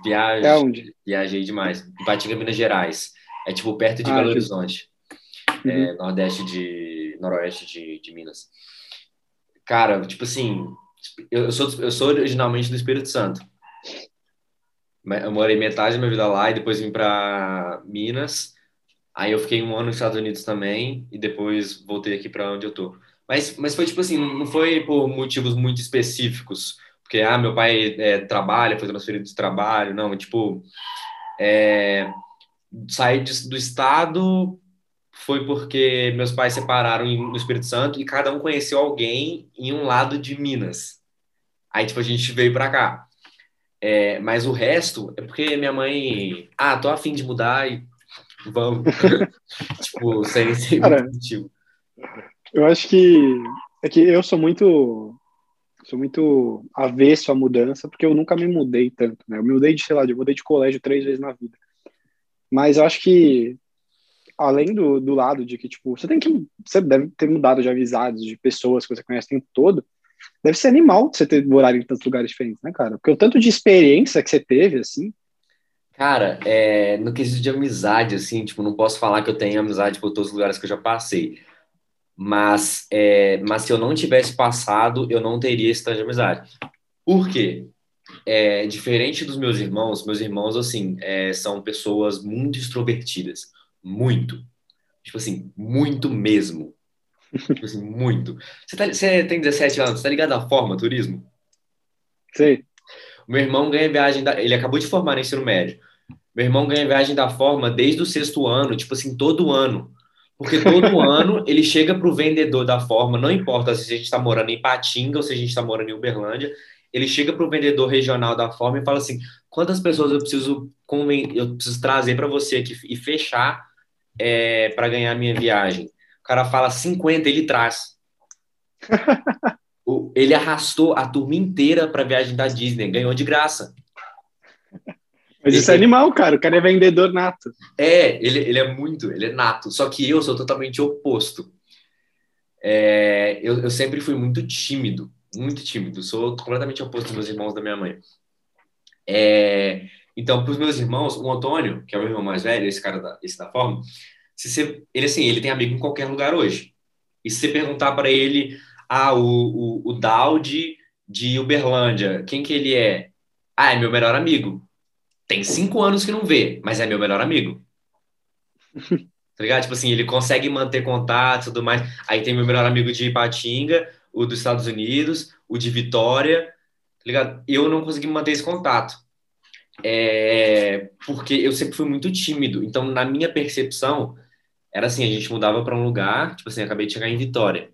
Speaker 2: viagem,
Speaker 3: É onde?
Speaker 2: viajei demais. Patinga, Minas Gerais. É tipo perto de
Speaker 3: Ah,
Speaker 2: Belo Horizonte,
Speaker 3: Uhum.
Speaker 2: é, nordeste de noroeste de, de Minas. Cara, tipo assim, eu sou eu sou originalmente do Espírito Santo. Eu morei metade da minha vida lá e depois vim pra Minas. Aí eu fiquei um ano nos Estados Unidos também e depois voltei aqui pra onde eu tô. Mas, mas foi tipo assim, não foi por motivos muito específicos, porque ah, meu pai é, trabalha, foi transferido de trabalho, não, tipo, é, de- do estado foi porque meus pais separaram no Espírito Santo e cada um conheceu alguém em um lado de Minas. Aí, tipo, a gente veio pra cá. É, mas o resto é porque minha mãe, ah, tô afim de mudar e vamos. [laughs] tipo, sem, sem
Speaker 3: Cara,
Speaker 2: motivo.
Speaker 3: Eu acho que é que eu sou muito sou muito avesso à mudança, porque eu nunca me mudei tanto, né? Eu me mudei de, sei lá, eu mudei de colégio três vezes na vida. Mas eu acho que além do, do lado de que, tipo, você tem que você deve ter mudado de amizades, de pessoas que você conhece o tempo todo, deve ser animal você ter morado em tantos lugares diferentes, né, cara? Porque o tanto de experiência que você teve, assim,
Speaker 2: Cara, é, no quesito de amizade, assim, tipo, não posso falar que eu tenho amizade por todos os lugares que eu já passei. Mas, é, mas se eu não tivesse passado, eu não teria esse tanto de amizade. Por quê? É, diferente dos meus irmãos, meus irmãos, assim, é, são pessoas muito extrovertidas. Muito. Tipo assim, muito mesmo. Tipo assim, muito. Você, tá- você tem 17 anos, você tá ligado à forma turismo?
Speaker 3: sei.
Speaker 2: Meu irmão ganha viagem da... Ele acabou de formar no ensino médio. Meu irmão ganha viagem da forma desde o sexto ano, tipo assim, todo ano. Porque todo [laughs] ano ele chega pro vendedor da forma, não importa se a gente está morando em Patinga ou se a gente está morando em Uberlândia, ele chega pro vendedor regional da forma e fala assim: quantas pessoas eu preciso eu preciso trazer para você aqui e fechar é, para ganhar a minha viagem? O cara fala 50, ele traz. [laughs] Ele arrastou a turma inteira para viagem da Disney, ganhou de graça.
Speaker 3: Mas isso é animal, cara. O cara é vendedor nato.
Speaker 2: É, ele, ele é muito, ele é nato. Só que eu sou totalmente oposto. É, eu, eu sempre fui muito tímido, muito tímido. Sou completamente oposto dos meus irmãos da minha mãe. É, então, para os meus irmãos, o Antônio, que é o meu irmão mais velho, esse cara da, esse da forma, se você, ele assim, ele tem amigo em qualquer lugar hoje. E se você perguntar para ele, ah, o, o, o Daudi de Uberlândia, quem que ele é? Ah, é meu melhor amigo. Tem cinco anos que não vê, mas é meu melhor amigo. [laughs] Tá ligado? Tipo assim, ele consegue manter contato e tudo mais. Aí tem meu melhor amigo de Ipatinga, o dos Estados Unidos, o de Vitória, tá ligado? Eu não consegui manter esse contato. É, porque eu sempre fui muito tímido. Então, na minha percepção, era assim, a gente mudava para um lugar, tipo assim, acabei de chegar em Vitória.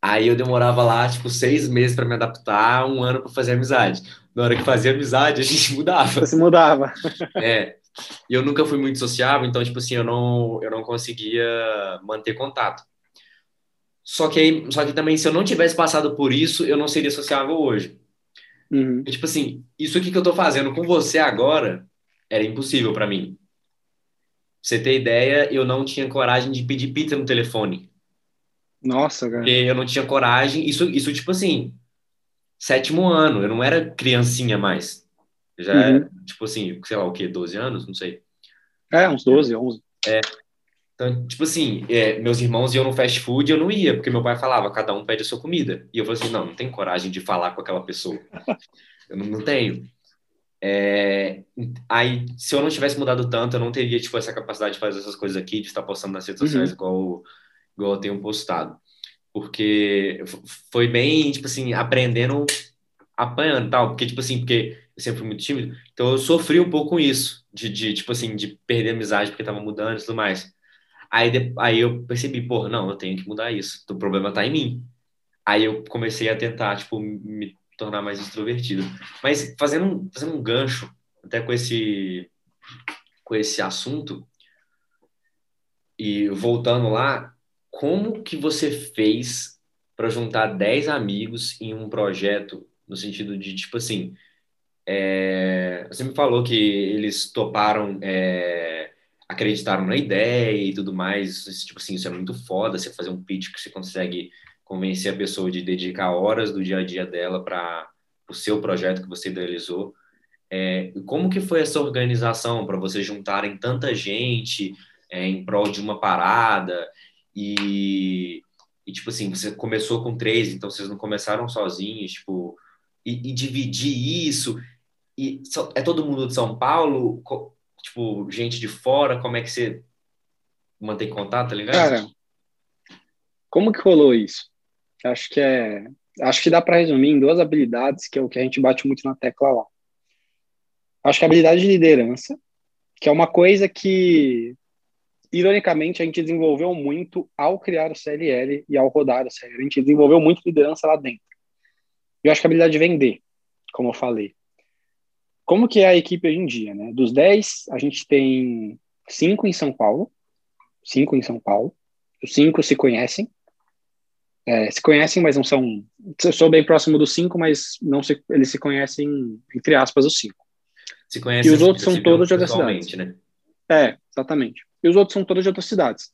Speaker 2: Aí eu demorava lá, tipo, seis meses para me adaptar, um ano para fazer amizade. Na hora que fazia amizade, a gente [laughs] mudava.
Speaker 3: Você mudava.
Speaker 2: É. E eu nunca fui muito sociável, então, tipo assim, eu não, eu não conseguia manter contato. Só que, aí, só que também, se eu não tivesse passado por isso, eu não seria sociável hoje.
Speaker 3: Uhum.
Speaker 2: E, tipo assim, isso aqui que eu tô fazendo com você agora era impossível para mim. Pra você ter ideia, eu não tinha coragem de pedir pizza no telefone.
Speaker 3: Nossa, cara.
Speaker 2: Porque eu não tinha coragem. Isso, isso tipo assim, sétimo ano, eu não era criancinha mais. Eu já
Speaker 3: Uhum.
Speaker 2: era, tipo assim, sei lá o quê, 12 anos? Não sei.
Speaker 3: É, uns 12, 11.
Speaker 2: Então, tipo assim, é, meus irmãos iam no fast food e eu não ia, porque meu pai falava, cada um pede a sua comida. E eu falei assim, não, não tenho coragem de falar com aquela pessoa. Eu não, não tenho. É, aí, se eu não tivesse mudado tanto, eu não teria, tipo, essa capacidade de fazer essas coisas aqui, de estar postando nas redes
Speaker 3: Uhum.
Speaker 2: sociais igual, igual eu tenho postado. Porque foi bem, tipo assim, aprendendo, apanhando tal. Porque, tipo assim, porque eu sempre fui muito tímido, então eu sofri um pouco com isso, de, de tipo assim, de perder amizade porque tava mudando e tudo mais. Aí, aí eu percebi, porra, não, eu tenho que mudar isso. O problema tá em mim. Aí eu comecei a tentar, tipo, me tornar mais extrovertido. Mas fazendo um, fazendo um gancho, até com esse, com esse assunto, e voltando lá, como que você fez para juntar 10 amigos em um projeto, no sentido de, tipo assim, é, você me falou que eles toparam, é, acreditaram na ideia e tudo mais, tipo assim, isso é muito foda, você fazer um pitch que você consegue convencer a pessoa de dedicar horas do dia a dia dela para o seu projeto que você idealizou. É, como que foi essa organização para vocês juntarem tanta gente é, em prol de uma parada? E, e, tipo assim, você começou com três, então vocês não começaram sozinhos, tipo, e, e dividir isso, e é todo mundo de São Paulo, tipo, gente de fora, como é que você mantém contato, tá ligado?
Speaker 3: Cara, como que rolou isso? Acho que é, acho que dá para resumir em duas habilidades, que é o que a gente bate muito na tecla lá. Acho que a habilidade de liderança, que é uma coisa que, ironicamente, a gente desenvolveu muito ao criar o CLL e ao rodar o CLL. A gente desenvolveu muito liderança lá dentro. E eu acho que a habilidade de vender, como eu falei. Como que é a equipe hoje em dia, né? Dos 10, a gente tem cinco em São Paulo, cinco em São Paulo. Os cinco se conhecem. É, se conhecem, mas não são. Eu sou bem próximo dos cinco, mas não se, eles se conhecem, entre aspas, os cinco.
Speaker 2: Se conhece,
Speaker 3: e os outros são todos de outras cidades.
Speaker 2: Né?
Speaker 3: É, exatamente. E os outros são todos de outras cidades.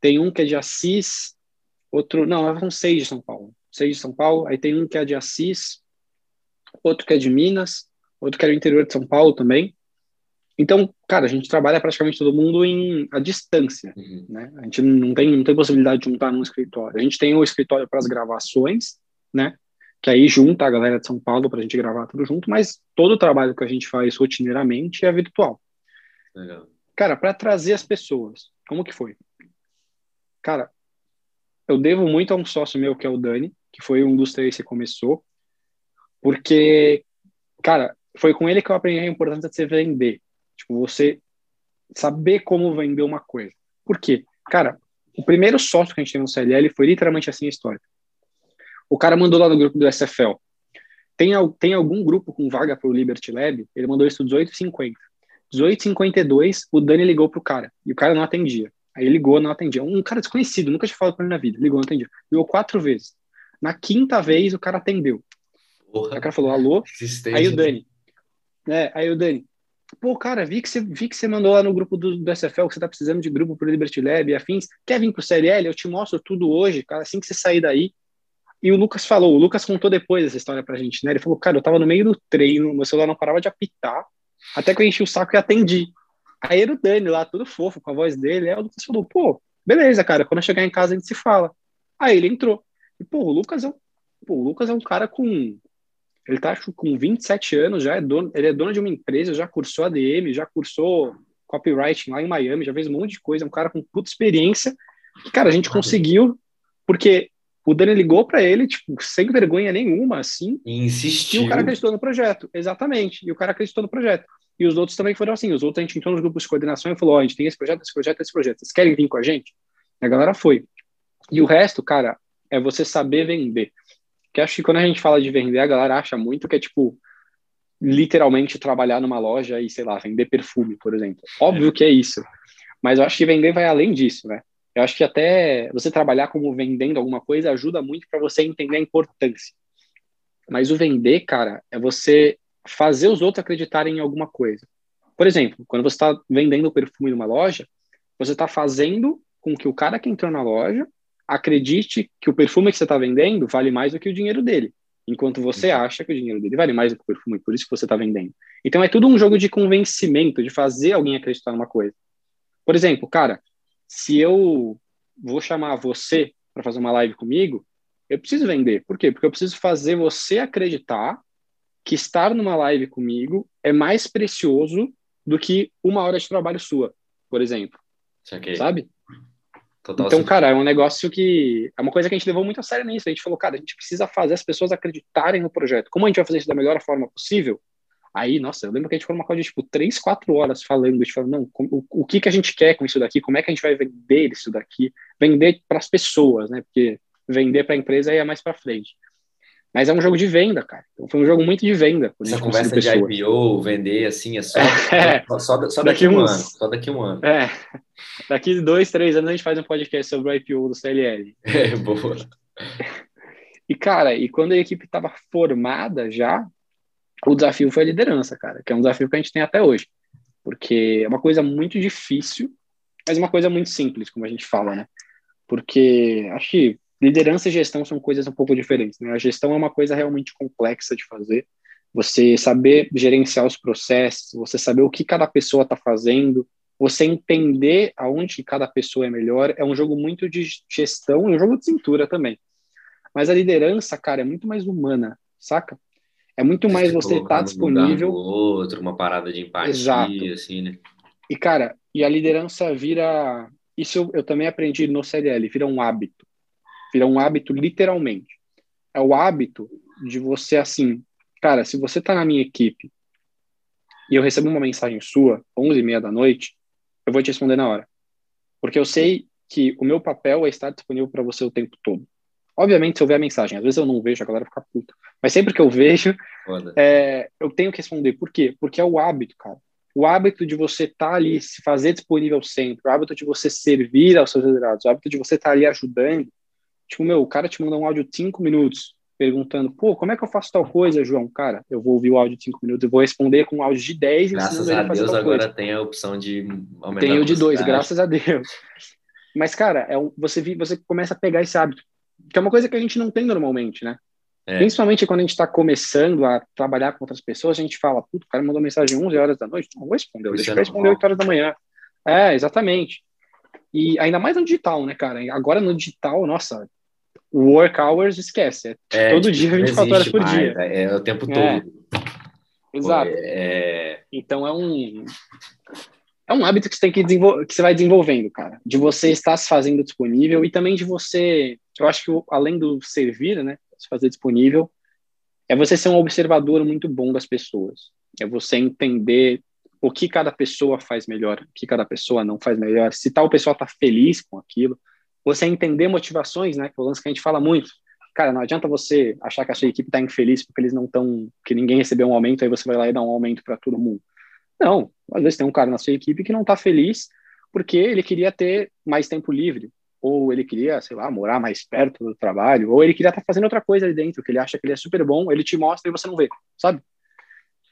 Speaker 3: Tem um que é de Assis, outro. Não, são seis de São Paulo. Seis de São Paulo. Aí tem um que é de Assis, outro que é de Minas, outro que é do interior de São Paulo também. Então, cara, a gente trabalha praticamente todo mundo em a distância, uhum. né? A gente não tem, não tem possibilidade de juntar num escritório. A gente tem o escritório para as gravações, né? que aí junta a galera de São Paulo para a gente gravar tudo junto, mas todo o trabalho que a gente faz rotineiramente é virtual. Legal. Cara, para trazer as pessoas, como que foi? Cara, eu devo muito a um sócio meu que é o Dani, que foi um dos três que começou, porque, cara, foi com ele que eu aprendi a importância de você vender. Tipo, você saber como vender uma coisa. Por quê? Cara, o primeiro sócio que a gente tem no CLL foi literalmente assim a história. O cara mandou lá no grupo do SFL. Tem, tem algum grupo com vaga para o Liberty Lab? Ele mandou isso 18h50. 18h52, o Dani ligou pro cara. E o cara não atendia. Aí ele ligou, não atendia. Um cara desconhecido, nunca tinha falado com ele na vida. Ligou, não atendia. Ligou quatro vezes. Na quinta vez, o cara atendeu. Porra. Aí o cara falou, alô? Aí o Dani. É, aí o Dani. Pô, cara, vi que você, vi que você mandou lá no grupo do, do SFL que você tá precisando de grupo pro Liberty Lab e afins. Quer vir pro CLL? Eu te mostro tudo hoje, cara. Assim que você sair daí, e o Lucas falou, o Lucas contou depois essa história pra gente, né? Ele falou, cara, eu tava no meio do treino, meu celular não parava de apitar, até que eu enchi o saco e atendi. Aí era o Dani lá, tudo fofo, com a voz dele. Aí o Lucas falou, pô, beleza, cara, quando eu chegar em casa a gente se fala. Aí ele entrou. E, pô, o Lucas é um, pô, o Lucas é um cara com. Ele tá com 27 anos, já é dono, ele é dono de uma empresa, já cursou ADM, já cursou copywriting lá em Miami, já fez um monte de coisa, é um cara com puta experiência. E, cara, a gente conseguiu, porque o Dani ligou para ele, tipo, sem vergonha nenhuma, assim.
Speaker 2: E insistiu.
Speaker 3: E o cara acreditou no projeto, exatamente. E o cara acreditou no projeto. E os outros também foram assim. Os outros a gente entrou nos grupos de coordenação e falou: ó, oh, a gente tem esse projeto, esse projeto, esse projeto. Vocês querem vir com a gente? E a galera foi. E o resto, cara, é você saber vender. Que acho que quando a gente fala de vender, a galera acha muito que é tipo literalmente trabalhar numa loja e, sei lá, vender perfume, por exemplo. Óbvio é. que é isso. Mas eu acho que vender vai além disso, né? Eu acho que até você trabalhar como vendendo alguma coisa ajuda muito para você entender a importância. Mas o vender, cara, é você fazer os outros acreditarem em alguma coisa. Por exemplo, quando você está vendendo perfume numa loja, você está fazendo com que o cara que entrou na loja acredite que o perfume que você está vendendo vale mais do que o dinheiro dele, enquanto você acha que o dinheiro dele vale mais do que o perfume, por isso que você está vendendo. Então é tudo um jogo de convencimento, de fazer alguém acreditar numa coisa. Por exemplo, cara, se eu vou chamar você para fazer uma live comigo, eu preciso vender. Por quê? Porque eu preciso fazer você acreditar que estar numa live comigo é mais precioso do que uma hora de trabalho sua, por exemplo. Sabe? Total então, cara, é um negócio que. É uma coisa que a gente levou muito a sério nisso. A gente falou, cara, a gente precisa fazer as pessoas acreditarem no projeto. Como a gente vai fazer isso da melhor forma possível? Aí, nossa, eu lembro que a gente foi numa call de, tipo, três, quatro horas falando, a gente falou, não, o, o que que a gente quer com isso daqui, como é que a gente vai vender isso daqui, vender para as pessoas, né, porque vender para a empresa aí é mais para frente. Mas é um jogo de venda, cara. Então foi um jogo muito de venda.
Speaker 2: Essa conversa de IPO, vender, assim, é só, [laughs] é, só, só, só daqui, daqui um uns, ano. Só daqui um ano.
Speaker 3: É. Daqui dois, três anos a gente faz um podcast sobre o IPO do CLL. [laughs]
Speaker 2: É, boa.
Speaker 3: E, cara, e quando a equipe estava formada já, o desafio foi a liderança, cara, que é um desafio que a gente tem até hoje. Porque é uma coisa muito difícil, mas uma coisa muito simples, como a gente fala, né? Porque acho que liderança e gestão são coisas um pouco diferentes. Né? A gestão é uma coisa realmente complexa de fazer. Você saber gerenciar os processos, você saber o que cada pessoa está fazendo, você entender aonde cada pessoa é melhor, é um jogo muito de gestão e um jogo de cintura também. Mas a liderança, cara, é muito mais humana, saca? É muito mais você estar tá disponível.
Speaker 2: outro, uma parada de empatia, Exato. assim, né?
Speaker 3: E, cara, e a liderança vira. Isso eu, eu também aprendi no CDL, vira um hábito. Vira um hábito, literalmente. É o hábito de você, assim, cara, se você tá na minha equipe e eu recebo uma mensagem sua, 11 e meia da noite, eu vou te responder na hora. Porque eu sei que o meu papel é estar disponível para você o tempo todo. Obviamente, se eu ver a mensagem, às vezes eu não vejo, a galera fica puta. Mas sempre que eu vejo, é, eu tenho que responder. Por quê? Porque é o hábito, cara. O hábito de você estar tá ali, se fazer disponível sempre, o hábito de você servir aos seus liderados, o hábito de você estar tá ali ajudando. Tipo, meu, o cara te manda um áudio de cinco minutos perguntando, pô, como é que eu faço tal coisa, João? Cara, eu vou ouvir o áudio de cinco minutos, eu vou responder com um áudio de 10
Speaker 2: Graças a Deus agora coisa. tem a opção de
Speaker 3: aumentar Tem o de dois, graças a Deus. Mas, cara, é um, você, você começa a pegar esse hábito que é uma coisa que a gente não tem normalmente, né? É. Principalmente quando a gente está começando a trabalhar com outras pessoas, a gente fala, puto, o cara mandou mensagem 11 horas da noite, não vou responder, deixa eu responder 8 horas da manhã. É, exatamente. E ainda mais no digital, né, cara? Agora no digital, nossa, work hours esquece. É, é todo tipo, dia, 24 horas por mais, dia.
Speaker 2: É, é, o tempo é. todo.
Speaker 3: Exato. É... Então é um é um hábito que você tem que que você vai desenvolvendo, cara, de você estar se fazendo disponível e também de você, eu acho que além do servir, né, se fazer disponível, é você ser um observador muito bom das pessoas. É você entender o que cada pessoa faz melhor, o que cada pessoa não faz melhor, se tal pessoa está feliz com aquilo. Você entender motivações, né, que é o lance que a gente fala muito. Cara, não adianta você achar que a sua equipe está infeliz porque eles não estão, que ninguém recebeu um aumento, aí você vai lá e dá um aumento para todo mundo. Não, às vezes tem um cara na sua equipe que não está feliz porque ele queria ter mais tempo livre, ou ele queria, sei lá, morar mais perto do trabalho, ou ele queria estar tá fazendo outra coisa ali dentro, que ele acha que ele é super bom, ele te mostra e você não vê, sabe?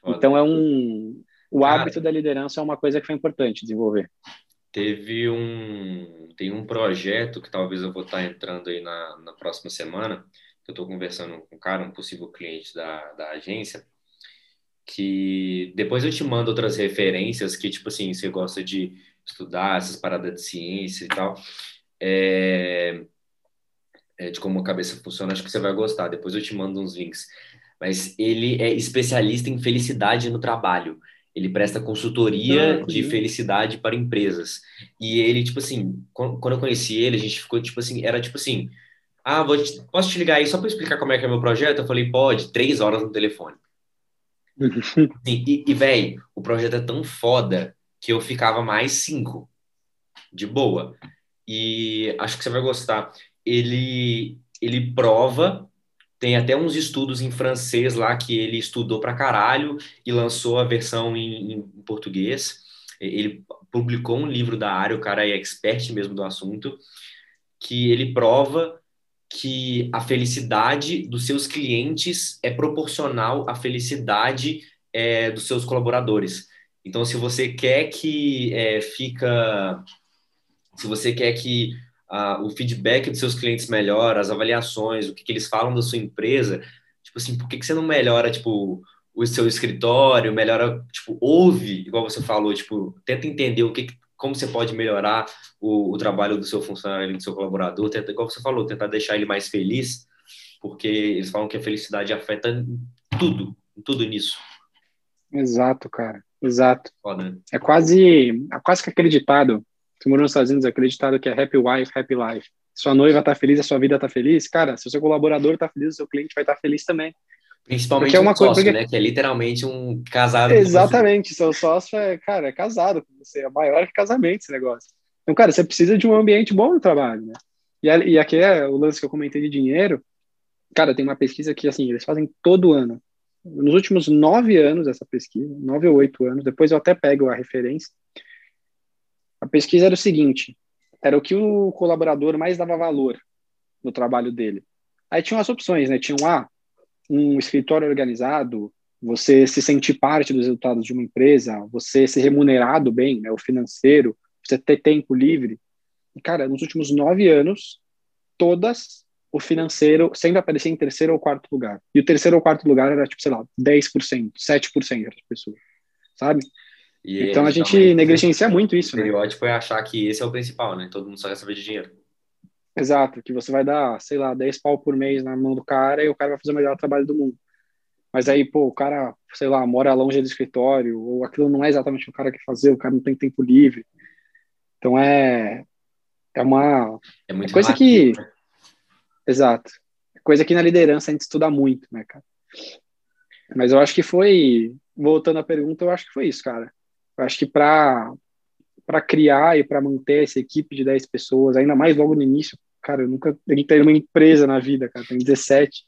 Speaker 3: Foda. Então é um. O hábito da liderança é uma coisa que foi importante desenvolver.
Speaker 2: Teve um. Tem um projeto que talvez eu vou estar entrando aí na, na próxima semana, eu estou conversando com um cara, um possível cliente da, da agência, que depois eu te mando outras referências que, tipo assim, você gosta de estudar essas paradas de ciência e tal, é, é, de como a cabeça funciona, acho que você vai gostar. Depois eu te mando uns links. Mas ele é especialista em felicidade no trabalho. Ele presta consultoria ah, de felicidade para empresas. E ele, tipo assim, quando eu conheci ele, a gente ficou, tipo assim, era tipo assim, ah, te, posso te ligar aí só para explicar como é que é meu projeto? Eu falei, pode, três horas no telefone. [laughs] e, e velho, o projeto é tão foda que eu ficava mais cinco, de boa. E acho que você vai gostar. Ele, ele prova, tem até uns estudos em francês lá que ele estudou pra caralho e lançou a versão em, em português. Ele publicou um livro da área, o cara é expert mesmo do assunto, que ele prova que a felicidade dos seus clientes é proporcional à felicidade é, dos seus colaboradores. Então, se você quer que é, fica, se você quer que o feedback dos seus clientes melhore, as avaliações, o que, que, eles falam da sua empresa, tipo assim, por que, que você não melhora, tipo, o seu escritório, melhora, tipo, ouve, igual você falou, tipo, tenta entender o que, como você pode melhorar o, o trabalho do seu funcionário, do seu colaborador, tenta, igual você falou, tentar deixar ele mais feliz, porque eles falam que a felicidade afeta tudo, tudo nisso.
Speaker 3: Exato, cara, exato. Foda. É quase, é quase que acreditado, se morou nos Estados Unidos, acreditado que é happy wife, happy life. Sua noiva tá feliz, a sua vida tá feliz, cara, se o seu colaborador tá feliz, o seu cliente vai estar tá feliz também.
Speaker 2: Principalmente porque é uma um sócio, porque... né? Que é literalmente um casado.
Speaker 3: Exatamente, seu sócio é, cara, é casado com você, é maior que casamento esse negócio. Então, cara, você precisa de um ambiente bom no trabalho, né? E, e aqui é o lance que eu comentei de dinheiro. Cara, tem uma pesquisa que, assim, eles fazem todo ano. Nos últimos nove anos, essa pesquisa, nove ou oito anos, depois eu até pego a referência. A pesquisa era o seguinte: era o que o colaborador mais dava valor no trabalho dele. Aí tinham as opções, né? Tinham, ah, um escritório organizado, você se sentir parte dos resultados de uma empresa, você ser remunerado bem, né, o financeiro, você ter tempo livre. E, cara, nos últimos nove anos, todas o financeiro sempre aparecia em terceiro ou quarto lugar. E o terceiro ou quarto lugar era, tipo, sei lá, 10%, 7% das pessoas, sabe? E então a gente negligencia muito isso,
Speaker 2: né? O estereótipo é achar que esse é o principal, né? Todo mundo só quer saber de dinheiro.
Speaker 3: Exato, que você vai dar, sei lá, 10 pau por mês na mão do cara e o cara vai fazer o melhor trabalho do mundo. Mas aí, pô, o cara, sei lá, mora longe do escritório, ou aquilo não é exatamente o cara que fazer, o cara não tem tempo livre. Então é é uma
Speaker 2: é muito
Speaker 3: coisa que né? Exato. É coisa que na liderança a gente estuda muito, né, cara? Mas eu acho que foi, voltando à pergunta, eu acho que foi isso, cara. Eu acho que para para criar e para manter essa equipe de 10 pessoas, ainda mais logo no início, cara, eu nunca entrei numa empresa na vida, cara, tem 17.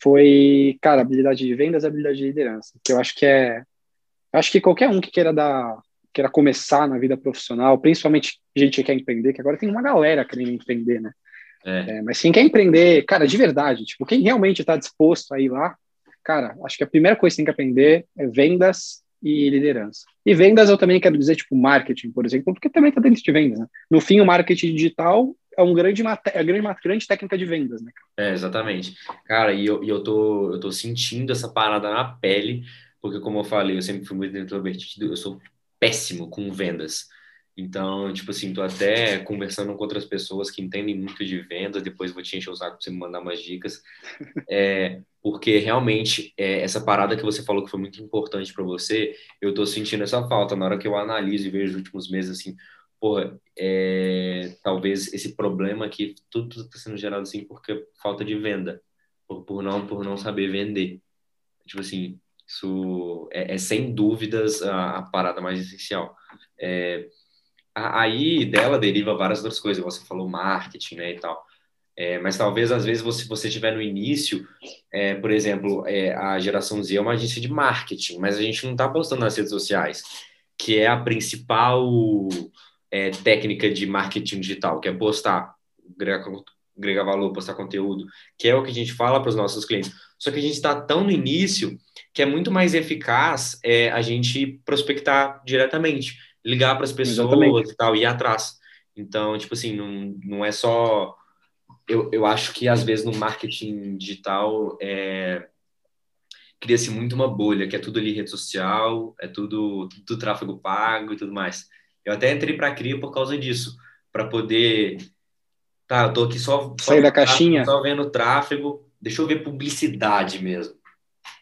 Speaker 3: Foi, cara, habilidade de vendas, habilidade de liderança, que eu acho que é acho que qualquer um que queira dar queira começar na vida profissional, principalmente gente que quer empreender, que agora tem uma galera querendo empreender, né? É. É, mas quem quer empreender, cara, de verdade, tipo, quem realmente está disposto a ir lá, cara, acho que a primeira coisa que tem que aprender é vendas e liderança. E vendas eu também quero dizer, tipo, marketing, por exemplo, porque também está dentro de vendas, né? No fim, o marketing digital é um grande, é grande, uma grande técnica de vendas, né?
Speaker 2: É, exatamente. Cara, e eu, e eu, tô, eu tô sentindo essa parada na pele, porque como eu falei, eu sempre fui muito introvertido, eu sou péssimo com vendas. Então, tipo assim, tô até conversando com outras pessoas que entendem muito de vendas, depois vou te encher o saco pra você me mandar umas dicas. [laughs] É, porque realmente, é, essa parada que você falou que foi muito importante para você, eu tô sentindo essa falta. Na hora que eu analiso e vejo os últimos meses, assim, porra, é, talvez esse problema aqui, tudo está sendo gerado assim porque falta de venda, por, por, não, por não saber vender. Tipo assim, isso é, é sem dúvidas a, a parada mais essencial. É, aí dela deriva várias outras coisas, você falou marketing, né, e tal. É, mas talvez, às vezes, você, você estiver no início, é, por exemplo, é, a geração Z é uma agência de marketing, mas a gente não está postando nas redes sociais, que é a principal é, técnica de marketing digital, que é postar, agregar, valor, postar conteúdo, que é o que a gente fala para os nossos clientes. Só que a gente está tão no início que é muito mais eficaz é, a gente prospectar diretamente ligar para as pessoas Exatamente. e tal, ir atrás. Então, tipo assim, não, não é só. Eu, eu acho que às vezes no marketing digital é, cria-se muito uma bolha, que é tudo ali rede social, é tudo, tudo tráfego pago e tudo mais. Eu até entrei para a Cria por causa disso, para poder. Tá, eu tô aqui só.
Speaker 3: só Sair da caixinha.
Speaker 2: Tráfego, só vendo tráfego, deixa eu ver publicidade mesmo.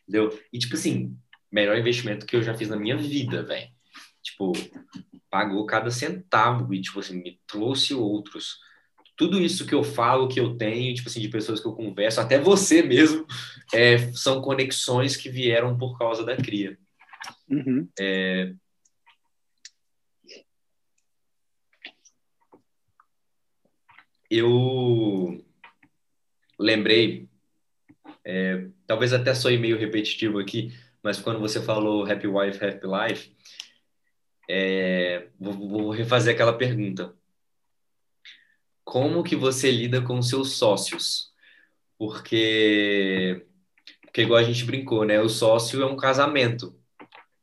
Speaker 2: Entendeu? E, tipo assim, melhor investimento que eu já fiz na minha vida, velho tipo, pagou cada centavo e, tipo assim, me trouxe outros. Tudo isso que eu falo, que eu tenho, tipo assim, de pessoas que eu converso, até você mesmo, é, são conexões que vieram por causa da cria.
Speaker 3: Uhum.
Speaker 2: É... Eu lembrei, é, talvez até soe meio repetitivo aqui, mas quando você falou Happy Wife, Happy Life, é, vou, vou refazer aquela pergunta. Como que você lida com seus sócios? Porque, porque igual a gente brincou, né? O sócio é um casamento.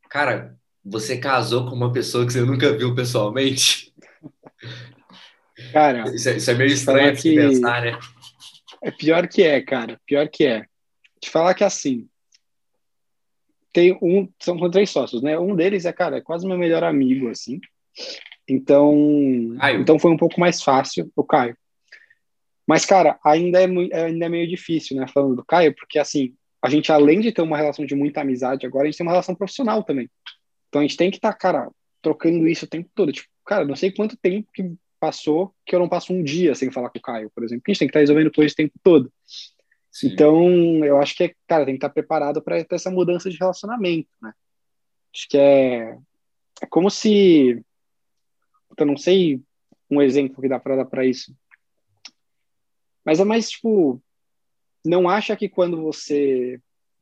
Speaker 2: Cara, você casou com uma pessoa que você nunca viu pessoalmente?
Speaker 3: Cara,
Speaker 2: isso é, isso é meio estranho de pensar, né?
Speaker 3: É pior que é, cara. Pior que é. Te falar que é assim, tem um, são três sócios, né? Um deles é, cara, é quase meu melhor amigo, assim. Então, Caio. então foi um pouco mais fácil, o Caio. Mas, cara, ainda é, ainda é meio difícil, né? Falando do Caio, porque, assim, a gente, além de ter uma relação de muita amizade, agora a gente tem uma relação profissional também. Então, a gente tem que estar, tá, cara, trocando isso o tempo todo. Tipo, cara, não sei quanto tempo que passou que eu não passo um dia sem falar com o Caio, por exemplo. A gente tem que estar tá resolvendo coisas o tempo todo. Sim. Então, eu acho que, cara, tem que estar preparado para essa mudança de relacionamento, né? Acho que é, é como se. Eu não sei um exemplo que dá para dar para isso. Mas é mais tipo. Não acha que quando você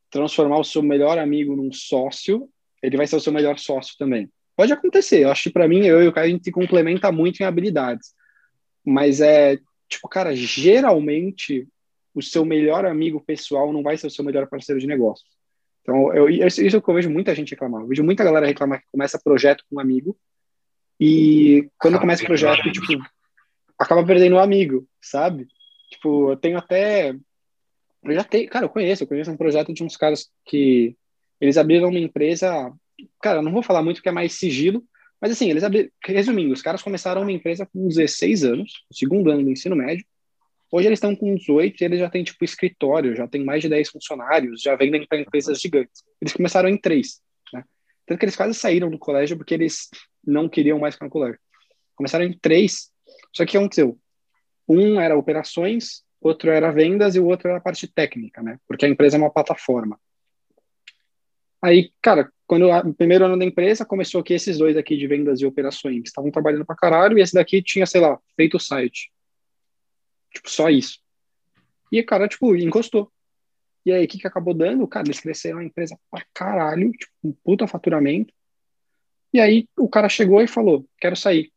Speaker 3: transformar o seu melhor amigo num sócio, ele vai ser o seu melhor sócio também. Pode acontecer. Eu acho que para mim, eu e o Caio, a gente se complementa muito em habilidades. Mas é, tipo, cara, geralmente o seu melhor amigo pessoal não vai ser o seu melhor parceiro de negócio. Então, eu, isso é o que eu vejo muita gente reclamar. Eu vejo muita galera reclamar que começa projeto com um amigo e quando começa o projeto, tipo, acaba perdendo o um amigo, sabe? Tipo, eu tenho até. Eu já tenho. Cara, eu conheço, eu conheço um projeto de uns caras que eles abriram uma empresa. Cara, não vou falar muito porque é mais sigilo, mas assim, eles abriram. Resumindo, os caras começaram uma empresa com 16 anos, segundo ano do ensino médio. Hoje eles estão com 18 e eles já têm, tipo, escritório, já tem mais de 10 funcionários, já vendem para empresas gigantes. Eles começaram em três, né? Tanto que eles quase saíram do colégio porque eles não queriam mais colégio. Começaram em três, só que o que aconteceu? Um era operações, outro era vendas e o outro era a parte técnica, né? Porque a empresa é uma plataforma. Aí, cara, quando o primeiro ano da empresa começou que esses dois aqui de vendas e operações estavam trabalhando pra caralho e esse daqui tinha, sei lá, feito o site. Tipo, só isso. E, cara, tipo, encostou. E aí, o que, que acabou dando? Cara, eles cresceram a empresa pra caralho, tipo, um puta faturamento. E aí, o cara chegou e falou: quero sair.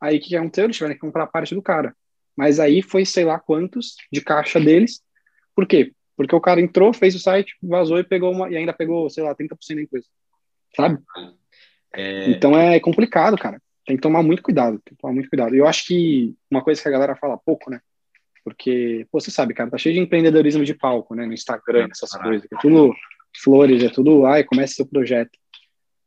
Speaker 3: Aí, o que, que aconteceu? Eles tiveram que comprar parte do cara. Mas aí foi sei lá quantos de caixa deles. Por quê? Porque o cara entrou, fez o site, vazou e pegou uma, e ainda pegou, sei lá, 30% da empresa. Sabe? É... Então é complicado, cara. Tem que tomar muito cuidado, tem que tomar muito cuidado. Eu acho que uma coisa que a galera fala pouco, né? Porque, pô, você sabe, cara, tá cheio de empreendedorismo de palco, né? No Instagram, essas coisas. É tudo flores, é tudo, ai, comece seu projeto.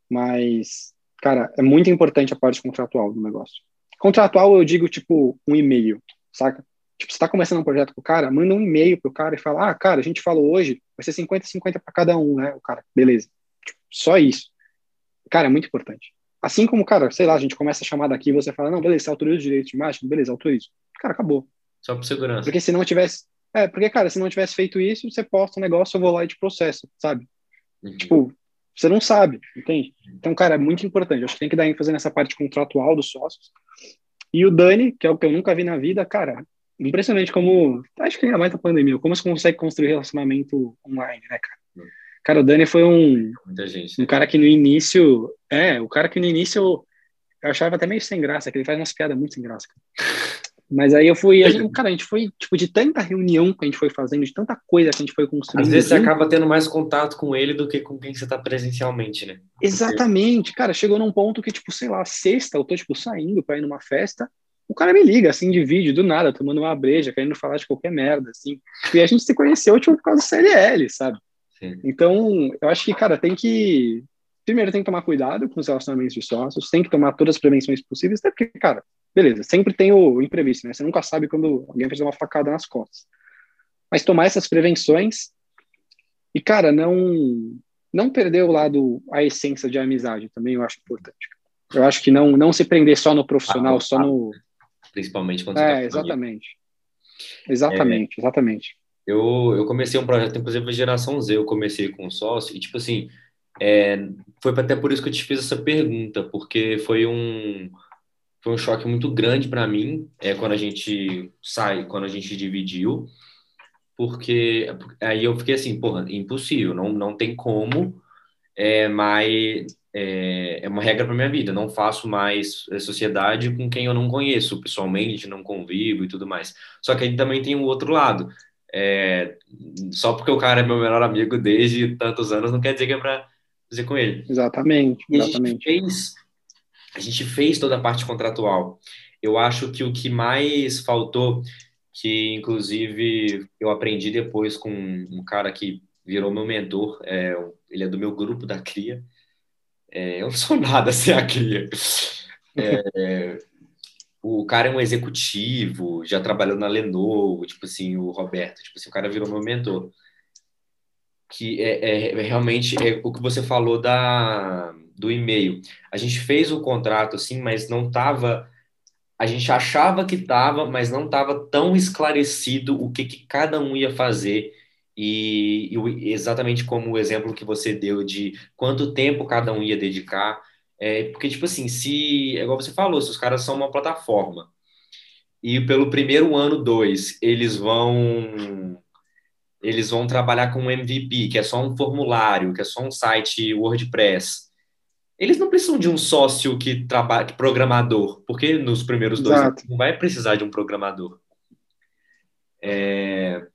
Speaker 3: Mas, cara, é muito importante a parte contratual do negócio. Contratual, eu digo, tipo, um e-mail, saca? Tipo, você tá começando um projeto com o cara, manda um e-mail pro cara e fala, ah, cara, a gente falou hoje, vai ser 50-50 para cada um, né? O cara, beleza. Tipo, só isso. Cara, é muito importante. Assim como, cara, sei lá, a gente começa a chamar daqui e você fala, não, beleza, você autoriza o direito de imagem? Beleza, autorizo. Cara, acabou.
Speaker 2: Só por segurança.
Speaker 3: Porque se não tivesse. É, porque, cara, se não tivesse feito isso, você posta o um negócio, eu vou lá e te processo, sabe? Uhum. Tipo, você não sabe, entende? Então, cara, é muito importante. Acho que tem que dar ênfase nessa parte contratual dos sócios. E o Dani, que é o que eu nunca vi na vida, cara, impressionante como. Acho que ainda mais da pandemia, como você consegue construir relacionamento online, né, cara? Cara, o Dani foi um, um cara que no início. É, o cara que no início eu, eu achava até meio sem graça, que ele faz umas piadas muito sem graça. Mas aí eu fui, a gente, cara, a gente foi, tipo, de tanta reunião que a gente foi fazendo, de tanta coisa que a gente foi construindo.
Speaker 2: Às vezes você acaba tendo mais contato com ele do que com quem você tá presencialmente, né?
Speaker 3: Exatamente, cara, chegou num ponto que, tipo, sei lá, sexta, eu tô, tipo, saindo pra ir numa festa, o cara me liga, assim, de vídeo, do nada, tomando uma breja, querendo falar de qualquer merda, assim. E a gente se conheceu, tipo, por causa do CLL, sabe? Sim. Então, eu acho que, cara, tem que... Primeiro, tem que tomar cuidado com os relacionamentos de sócios, tem que tomar todas as prevenções possíveis, até porque, cara, beleza, sempre tem o imprevisto, né? Você nunca sabe quando alguém vai uma facada nas costas. Mas tomar essas prevenções e, cara, não não perder o lado, a essência de amizade também eu acho importante. Eu acho que não não se prender só no profissional, ah, só no
Speaker 2: principalmente quando
Speaker 3: é, você tá exatamente. Exatamente, é, exatamente.
Speaker 2: Eu, eu comecei um projeto, inclusive, a Geração Z, eu comecei com um sócio, e, tipo assim, é, foi até por isso que eu te fiz essa pergunta, porque foi um, foi um choque muito grande para mim é quando a gente sai, quando a gente dividiu, porque aí eu fiquei assim, porra, impossível, não, não tem como, é, mas é, é uma regra para minha vida, não faço mais sociedade com quem eu não conheço pessoalmente, não convivo e tudo mais. Só que aí também tem o um outro lado, é, só porque o cara é meu melhor amigo desde tantos anos, não quer dizer que é para fazer com ele.
Speaker 3: Exatamente, exatamente.
Speaker 2: A gente fez a gente fez toda a parte contratual. Eu acho que o que mais faltou, que inclusive eu aprendi depois com um cara que virou meu mentor, é, ele é do meu grupo da CRIA. É, eu não sou nada sem a CRIA. [laughs] É, o cara é um executivo, já trabalhou na Lenovo, tipo assim, o Roberto, tipo assim, o cara virou meu mentor. Que é, é, é realmente é o que você falou da do e-mail. A gente fez o contrato assim, mas não estava. A gente achava que estava, mas não estava tão esclarecido o que, que cada um ia fazer. E, e, exatamente como o exemplo que você deu de quanto tempo cada um ia dedicar. É, porque, tipo assim, se, é igual você falou, se os caras são uma plataforma e pelo primeiro ano, dois, eles vão eles vão trabalhar com um MVP, que é só um formulário, que é só um site WordPress eles não precisam de um sócio que trabalha, programador, porque nos primeiros dois Exato. não vai precisar de um programador. É,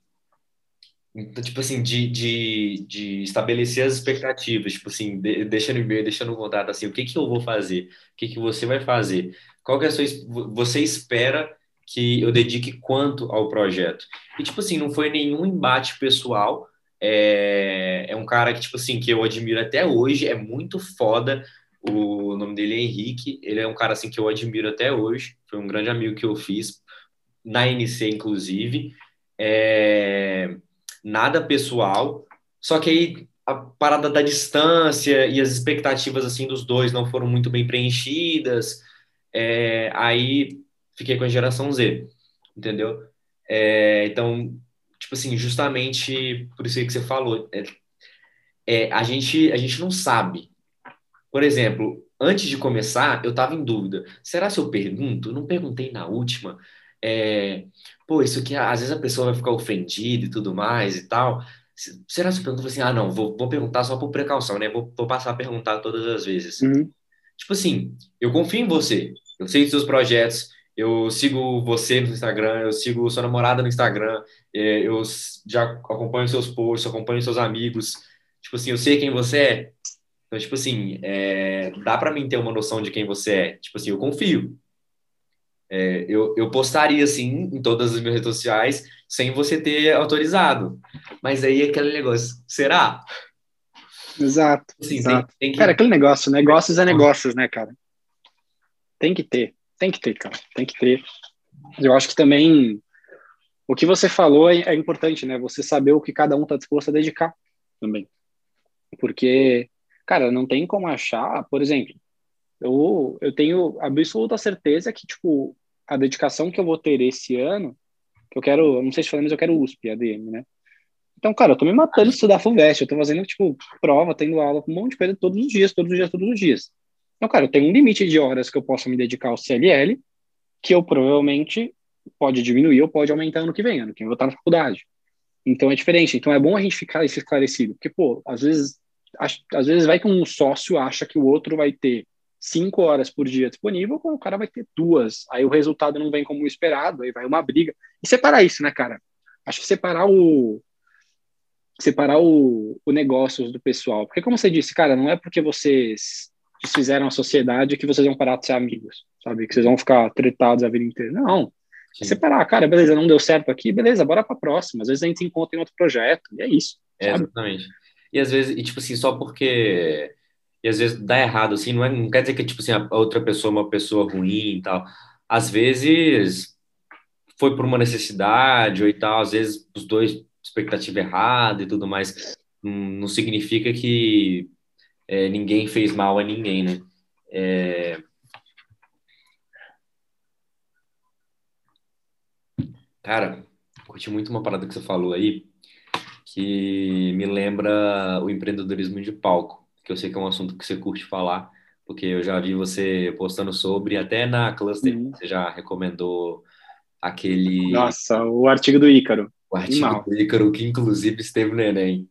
Speaker 2: então, tipo assim, de, de, de estabelecer as expectativas, tipo assim, de, deixa no e-mail, deixa no contato, assim, o que que eu vou fazer? O que que você vai fazer? Qual que é a sua... Você espera que eu dedique quanto ao projeto. E, tipo assim, não foi nenhum embate pessoal. É, é um cara que, tipo assim, que eu admiro até hoje, é muito foda. O nome dele é Henrique. Ele é um cara, assim, que eu admiro até hoje. Foi um grande amigo que eu fiz, na NC, inclusive. É, nada pessoal. Só que aí a parada da distância e as expectativas assim dos dois não foram muito bem preenchidas. É, aí fiquei com a geração Z, entendeu? É, então, tipo assim, justamente por isso que você falou, é, é, a gente a gente não sabe. Por exemplo, antes de começar, eu estava em dúvida. Será se eu pergunto? Não perguntei na última. É, pô, isso aqui, às vezes a pessoa vai ficar ofendida e tudo mais e tal. Será que você pergunta assim, ah, não, vou, vou perguntar só por precaução, né? Vou, vou passar a perguntar todas as vezes.
Speaker 3: Uhum.
Speaker 2: Tipo assim, eu confio em você, eu sei dos seus projetos, eu sigo você no Instagram, eu sigo sua namorada no Instagram, é, eu já acompanho seus posts, acompanho seus amigos. Tipo assim, eu sei quem você é. Então, tipo assim, é, dá para mim ter uma noção de quem você é. Tipo assim, eu confio. É, eu, eu postaria, assim, em todas as minhas redes sociais, sem você ter autorizado. Mas aí é aquele negócio, será?
Speaker 3: Exato. Assim, exato. Tem, tem que... Cara, aquele negócio, negócios é negócios, né, cara? Tem que ter, tem que ter, cara, tem que ter. Eu acho que também o que você falou é, é importante, né? Você saber o que cada um está disposto a dedicar também. Porque, cara, não tem como achar, por exemplo, eu, eu tenho absoluta certeza que, tipo, a dedicação que eu vou ter esse ano, que eu quero, não sei se falei, mas eu quero USP, ADM, né? Então, cara, eu tô me matando de estudar FUVEST, eu tô fazendo, tipo, prova, tendo aula, um monte de coisa todos os dias, todos os dias, todos os dias. Então, cara, eu tenho um limite de horas que eu posso me dedicar ao CLL, que eu provavelmente pode diminuir ou pode aumentar ano que vem, ano que vem eu vou estar na faculdade. Então é diferente. Então é bom a gente ficar esclarecido, porque, pô, às vezes, às vezes vai que um sócio acha que o outro vai ter cinco horas por dia disponível, o cara vai ter duas. Aí o resultado não vem como esperado, aí vai uma briga. E separar isso, né, cara? Acho que separar o separar o, o negócio do pessoal. Porque como você disse, cara, não é porque vocês desfizeram a sociedade que vocês vão parar de ser amigos, sabe? Que vocês vão ficar tretados a vida inteira. Não. É separar, cara, beleza, não deu certo aqui, beleza, bora pra próxima. Às vezes a gente se encontra em outro projeto, e é isso.
Speaker 2: É, exatamente. E às vezes, e tipo assim, só porque e às vezes dá errado, assim, não, é, não quer dizer que, tipo assim, a outra pessoa é uma pessoa ruim e tal. Às vezes foi por uma necessidade ou e tal, às vezes os dois, expectativa errada e tudo mais, não, significa que é, ninguém fez mal a ninguém, né? É... Cara, curti muito uma parada que você falou aí, que me lembra o empreendedorismo de palco que eu sei que é um assunto que você curte falar, porque eu já vi você postando sobre, até na Cluster, uhum. você já recomendou aquele.
Speaker 3: Nossa, o artigo do Ícaro.
Speaker 2: O artigo do Ícaro, que inclusive esteve no Enem.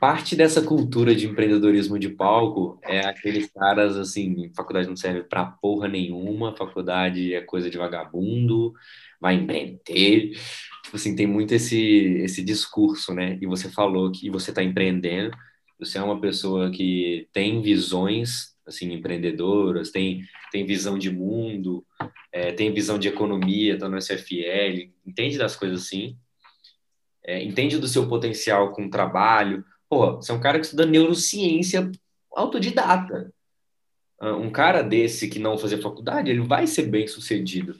Speaker 2: Parte dessa cultura de empreendedorismo de palco é aqueles caras assim, faculdade não serve pra porra nenhuma, faculdade é coisa de vagabundo, vai empreender. Tipo assim, tem muito esse, esse discurso, né? E você falou que você está empreendendo, você é uma pessoa que tem visões assim empreendedoras, tem tem visão de mundo, é, tem visão de economia, está no SFL, entende das coisas assim, é, entende do seu potencial com o trabalho. Pô, você é um cara que estuda neurociência autodidata. Ah, um cara desse que não fazer faculdade, ele vai ser bem sucedido,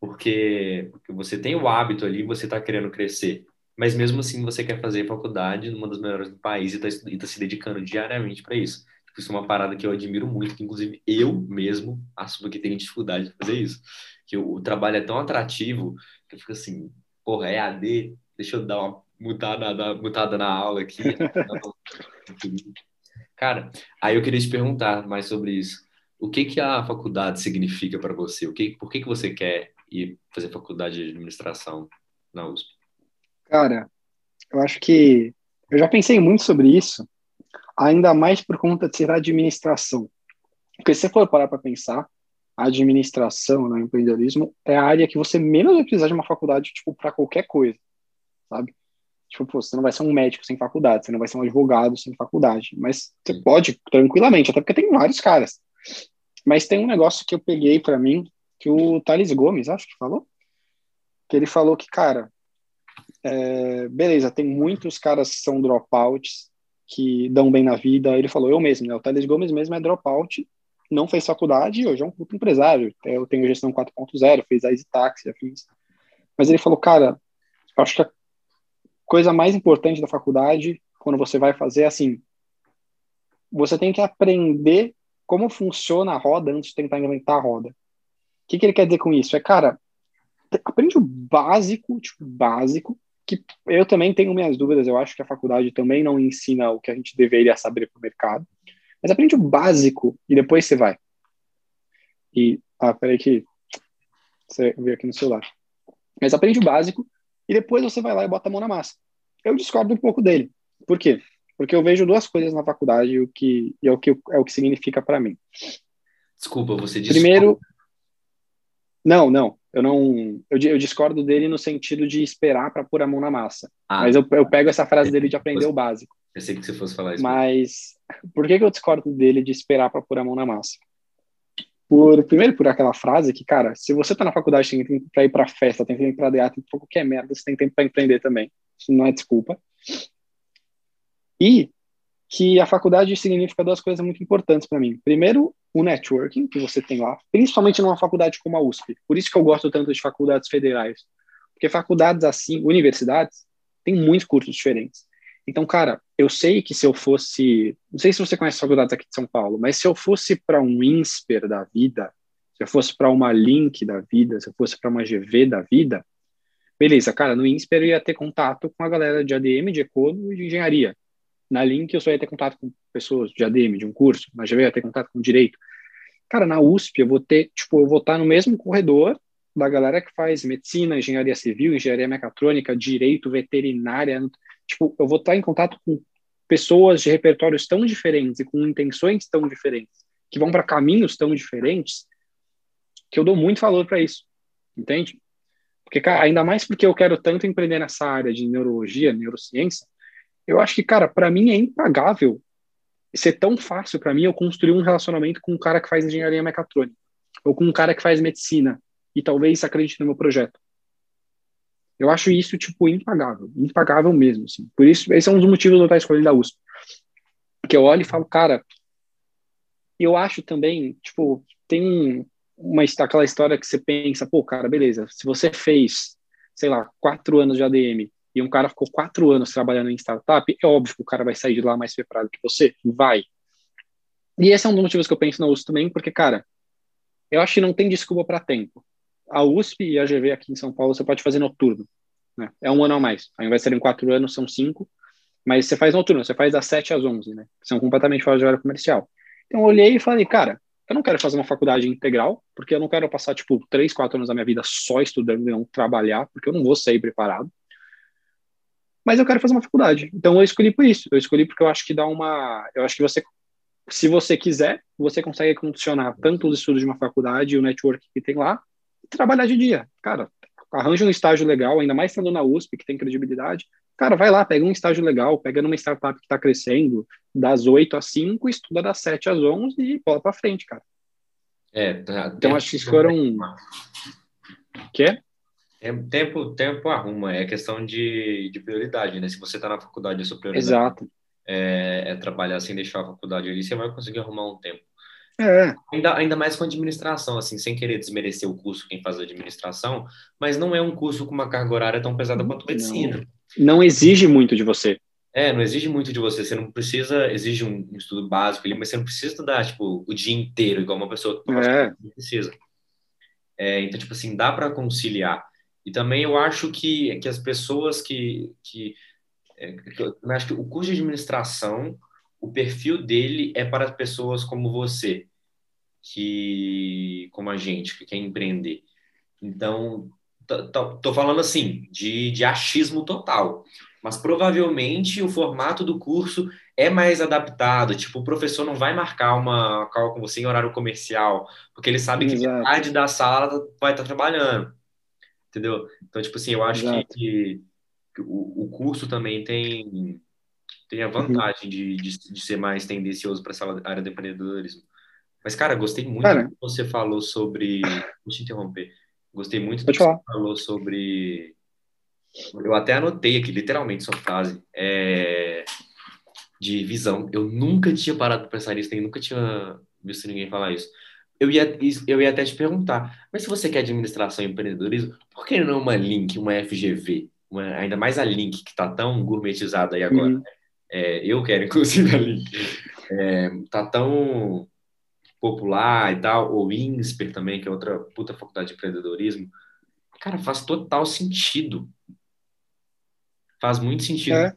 Speaker 2: porque, porque você tem o hábito ali, você está querendo crescer mas mesmo assim você quer fazer faculdade numa das melhores do país e está tá se dedicando diariamente para isso. Tipo, isso é uma parada que eu admiro muito, que inclusive eu mesmo assumo que tenho dificuldade de fazer isso. Que o, o trabalho é tão atrativo que eu fico assim, porra, é AD, deixa eu dar uma mutada, na, mutada na aula aqui. [laughs] Cara, aí eu queria te perguntar mais sobre isso. O que que a faculdade significa para você? O que, por que que você quer ir fazer faculdade de administração na USP?
Speaker 3: Cara, eu acho que eu já pensei muito sobre isso, ainda mais por conta de ser administração. Porque se você for parar para pensar, a administração, né, empreendedorismo, é a área que você menos vai precisar de uma faculdade, tipo, para qualquer coisa, sabe? Tipo, pô, você não vai ser um médico sem faculdade, você não vai ser um advogado sem faculdade, mas você pode tranquilamente, até porque tem vários caras. Mas tem um negócio que eu peguei para mim, que o Thales Gomes, acho que falou, que ele falou que, cara, é, beleza, tem muitos caras que são dropouts, que dão bem na vida. Ele falou, eu mesmo, né? O Thales Gomes mesmo é dropout, não fez faculdade, hoje é um puto empresário. Eu tenho gestão 4.0, fez a Easy Taxi, afins. Mas ele falou, cara, acho que a coisa mais importante da faculdade, quando você vai fazer, é assim, você tem que aprender como funciona a roda antes de tentar inventar a roda. O que, que ele quer dizer com isso? É, cara, aprende o básico, tipo, básico, que eu também tenho minhas dúvidas, eu acho que a faculdade também não ensina o que a gente deveria saber para o mercado, mas aprende o básico e depois você vai. E, ah, peraí que você veio aqui no celular. Mas aprende o básico e depois você vai lá e bota a mão na massa. Eu discordo um pouco dele. Por quê? Porque eu vejo duas coisas na faculdade o que, e é o que é o que significa para mim.
Speaker 2: Desculpa, você disse.
Speaker 3: Primeiro, não, não. Eu não. Eu, eu discordo dele no sentido de esperar para pôr a mão na massa. Ah, mas eu, eu pego essa frase dele de aprender o básico.
Speaker 2: Eu sei que você fosse falar isso.
Speaker 3: Mas por que, que eu discordo dele de esperar para pôr a mão na massa? Por, primeiro, por aquela frase que, cara, se você tá na faculdade, tem tempo pra ir pra festa, tem tempo pra DA, tem qualquer merda, você tem tempo para empreender também. Isso não é desculpa. E que a faculdade significa duas coisas muito importantes para mim. Primeiro, o networking que você tem lá, principalmente numa faculdade como a USP. Por isso que eu gosto tanto de faculdades federais. Porque faculdades assim, universidades, tem muitos cursos diferentes. Então, cara, eu sei que se eu fosse, não sei se você conhece faculdades aqui de São Paulo, mas se eu fosse para um INSPER da vida, se eu fosse para uma Link da vida, se eu fosse para uma GV da vida, beleza, cara, no INSPER eu ia ter contato com a galera de ADM, de Econo e de Engenharia. Na Link eu só ia ter contato com pessoas de ADM, de um curso, mas já ia ter contato com direito. Cara, na USP eu vou ter, tipo, eu vou estar no mesmo corredor da galera que faz medicina, engenharia civil, engenharia mecatrônica, direito, veterinária. Tipo, eu vou estar em contato com pessoas de repertórios tão diferentes e com intenções tão diferentes, que vão para caminhos tão diferentes, que eu dou muito valor para isso. Entende? Porque, cara, ainda mais porque eu quero tanto empreender nessa área de neurologia, neurociência, eu acho que, cara, para mim é impagável ser tão fácil para mim eu construir um relacionamento com um cara que faz engenharia mecatrônica ou com um cara que faz medicina e talvez acredite no meu projeto. Eu acho isso, tipo, impagável. Impagável mesmo, assim. Por isso, esse é um dos motivos de eu estar escolhendo a USP. Que eu olho e falo, cara, eu acho também, tipo, tem uma, aquela história que você pensa, pô, cara, beleza, se você fez, sei lá, quatro anos de ADM e um cara ficou quatro anos trabalhando em startup, é óbvio que o cara vai sair de lá mais preparado que você. Vai. E esse é um dos motivos que eu penso na USP também, porque, cara, eu acho que não tem desculpa para tempo. A USP e a GV aqui em São Paulo você pode fazer noturno. Né? É um ano a mais. Ao invés de serem quatro anos, são cinco. Mas você faz noturno, você faz das sete às onze, né? São completamente fora de hora comercial. Então eu olhei e falei, cara, eu não quero fazer uma faculdade integral, porque eu não quero passar, tipo, três, quatro anos da minha vida só estudando e não trabalhar, porque eu não vou sair preparado mas eu quero fazer uma faculdade. Então eu escolhi por isso. Eu escolhi porque eu acho que dá uma. Eu acho que você, se você quiser, você consegue condicionar tanto os estudos de uma faculdade e o network que tem lá, e trabalhar de dia. Cara, arranja um estágio legal, ainda mais estando na USP, que tem credibilidade. Cara, vai lá, pega um estágio legal, pega numa startup que está crescendo, das 8 às 5, estuda das 7 às 11 e bola para frente, cara.
Speaker 2: É, tá,
Speaker 3: então acho que foram. Quê?
Speaker 2: Tempo, tempo arruma, é questão de, de prioridade, né? Se você está na faculdade, a sua prioridade
Speaker 3: Exato.
Speaker 2: É, é, trabalhar sem deixar a faculdade ali, você vai conseguir arrumar um tempo.
Speaker 3: É.
Speaker 2: Ainda, ainda mais com administração, assim, sem querer desmerecer o curso quem faz administração, mas não é um curso com uma carga horária tão pesada quanto medicina.
Speaker 3: Não, não exige muito de você.
Speaker 2: É, não exige muito de você. Você não precisa, exige um, um estudo básico ali, mas você não precisa estudar, tipo, o dia inteiro, igual uma pessoa que
Speaker 3: é.
Speaker 2: precisa. É, então, tipo assim, dá para conciliar. E também eu acho que, que as pessoas que, que, é, que eu acho que o curso de administração, o perfil dele é para pessoas como você, que como a gente, que quer empreender. Então, tô, falando assim, de, de achismo total. Mas provavelmente o formato do curso é mais adaptado. Tipo, o professor não vai marcar uma call com você em horário comercial, porque ele sabe que metade da sala vai estar trabalhando entendeu? Então, tipo assim, eu acho que, que, o, o, curso também tem, tem a vantagem uhum. de, de, de, ser mais tendencioso para essa área do empreendedorismo. Mas, cara, gostei muito
Speaker 3: Cara.
Speaker 2: do que você falou sobre. [coughs] Deixa eu interromper. Gostei muito do que
Speaker 3: falar.
Speaker 2: você falou sobre. Eu até anotei aqui, literalmente, sua frase. É... De visão. Eu nunca tinha parado para pensar nisso, nem nunca tinha visto ninguém falar isso. Eu ia, eu ia até te perguntar, mas se você quer administração e empreendedorismo, por que não uma Link, uma FGV? Uma- ainda mais a Link, que está tão gourmetizada aí agora.
Speaker 3: Uhum.
Speaker 2: É, eu quero, [laughs] inclusive, a Link. É, tá tão popular e tal, ou INSPER também, que é outra puta faculdade de empreendedorismo. Cara, faz total sentido. Faz muito sentido.
Speaker 3: É.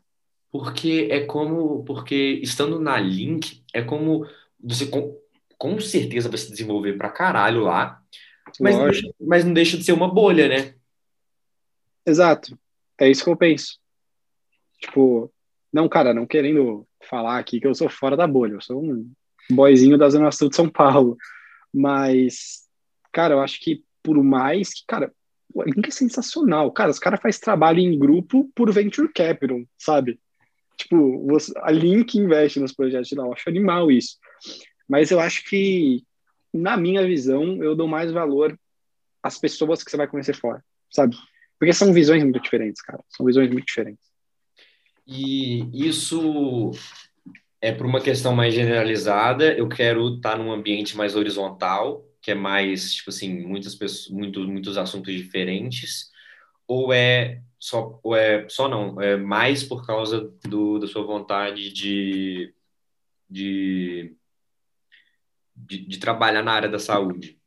Speaker 2: Porque é como. Porque estando na Link, é como você com, certeza vai se desenvolver pra caralho lá. Mas, não deixa- mas não deixa de ser uma bolha, né?
Speaker 3: Exato. É isso que eu penso. Tipo, não, cara, não querendo falar aqui que eu sou fora da bolha, eu sou um boyzinho da Zona Sul de São Paulo. Mas, cara, eu acho que por mais que, cara, o Link é sensacional. Cara, os caras fazem trabalho em grupo por venture capital, sabe? Tipo, você- a Link investe nos projetos de lá. Eu acho animal isso. Mas eu acho que, na minha visão, eu dou mais valor às pessoas que você vai conhecer fora, sabe? Porque são visões muito diferentes, cara. São visões muito diferentes.
Speaker 2: E isso é por uma questão mais generalizada. Eu quero estar num ambiente mais horizontal, que é mais, tipo assim, muitas pessoas, muitos, muitos assuntos diferentes. Ou é só, ou é só não, é mais por causa do, da sua vontade de, de, de, de trabalhar na área da saúde.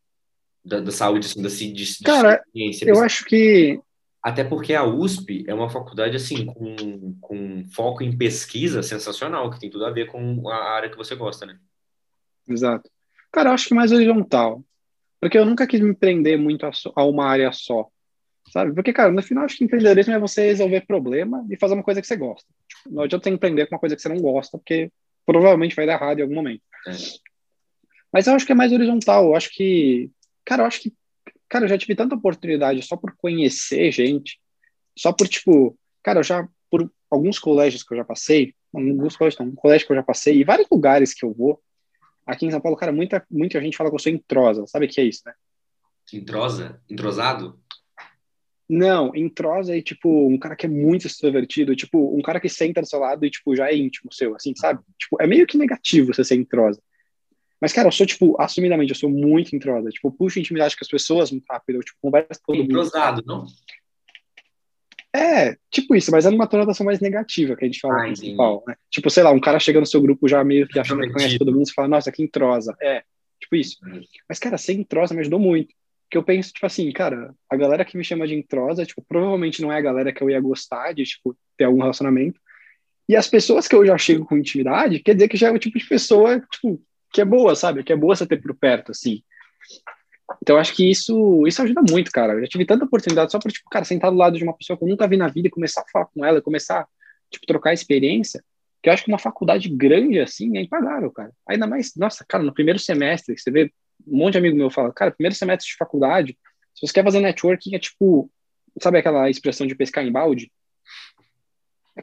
Speaker 2: Da, da saúde, assim, da, de,
Speaker 3: Cara,
Speaker 2: ciência.
Speaker 3: Eu acho que
Speaker 2: Até porque a USP é uma faculdade assim com, com foco em pesquisa sensacional, que tem tudo a ver com a área que você gosta, né?
Speaker 3: Exato. Cara, eu acho que mais horizontal. Porque eu nunca quis me prender muito a, a uma área só. Sabe? Porque, cara, no final, acho que empreendedorismo é você resolver problema e fazer uma coisa que você gosta. Tipo, não adianta você empreender com uma coisa que você não gosta, porque provavelmente vai dar errado em algum momento.
Speaker 2: É.
Speaker 3: Mas eu acho que é mais horizontal. Eu acho que. Cara, eu acho que. Cara, eu já tive tanta oportunidade só por conhecer gente, só por, tipo. Cara, eu já. Por alguns colégios que eu já passei, alguns colégios não, um colégio que eu já passei, e vários lugares que eu vou, Aqui em São Paulo, cara, muita, muita gente fala que eu sou entrosa. Sabe o que é isso, né?
Speaker 2: Entrosa? Entrosado?
Speaker 3: Não, entrosa é tipo um cara que é muito extrovertido, tipo um cara que senta do seu lado e tipo já é íntimo seu, assim, sabe? Tipo, é meio que negativo você ser entrosa. Mas, cara, eu sou, tipo, assumidamente, eu sou muito entrosa. Tipo, eu puxo intimidade com as pessoas muito rápido, eu, tipo, converso com todo mundo.
Speaker 2: Entrosado, não?
Speaker 3: É, tipo isso, mas é numa conotação mais negativa que a gente fala
Speaker 2: Ah.
Speaker 3: Paulo, né? Tipo, sei lá, um cara chega no seu grupo já meio que achando que conhece todo mundo, você fala, nossa, que entrosa. É, tipo isso.
Speaker 2: Uhum.
Speaker 3: Mas, cara, ser entrosa me ajudou muito. Porque eu penso, tipo assim, cara, a galera que me chama de entrosa, tipo, provavelmente não é a galera que eu ia gostar de, tipo, ter algum relacionamento. E as pessoas que eu já chego com intimidade, quer dizer que já é o tipo de pessoa, tipo, que é boa, sabe? Que é boa você ter por perto, assim. Então, acho que isso, isso ajuda muito, cara. Eu já tive tanta oportunidade só por, tipo, cara, sentar do lado de uma pessoa que eu nunca vi na vida e começar a falar com ela, começar, tipo, trocar experiência, que eu acho que uma faculdade grande, assim, é impagável, cara. Ainda mais, nossa, cara, no primeiro semestre, você vê um monte de amigo meu fala, cara, primeiro semestre de faculdade, se você quer fazer networking, é tipo, sabe aquela expressão de pescar em balde?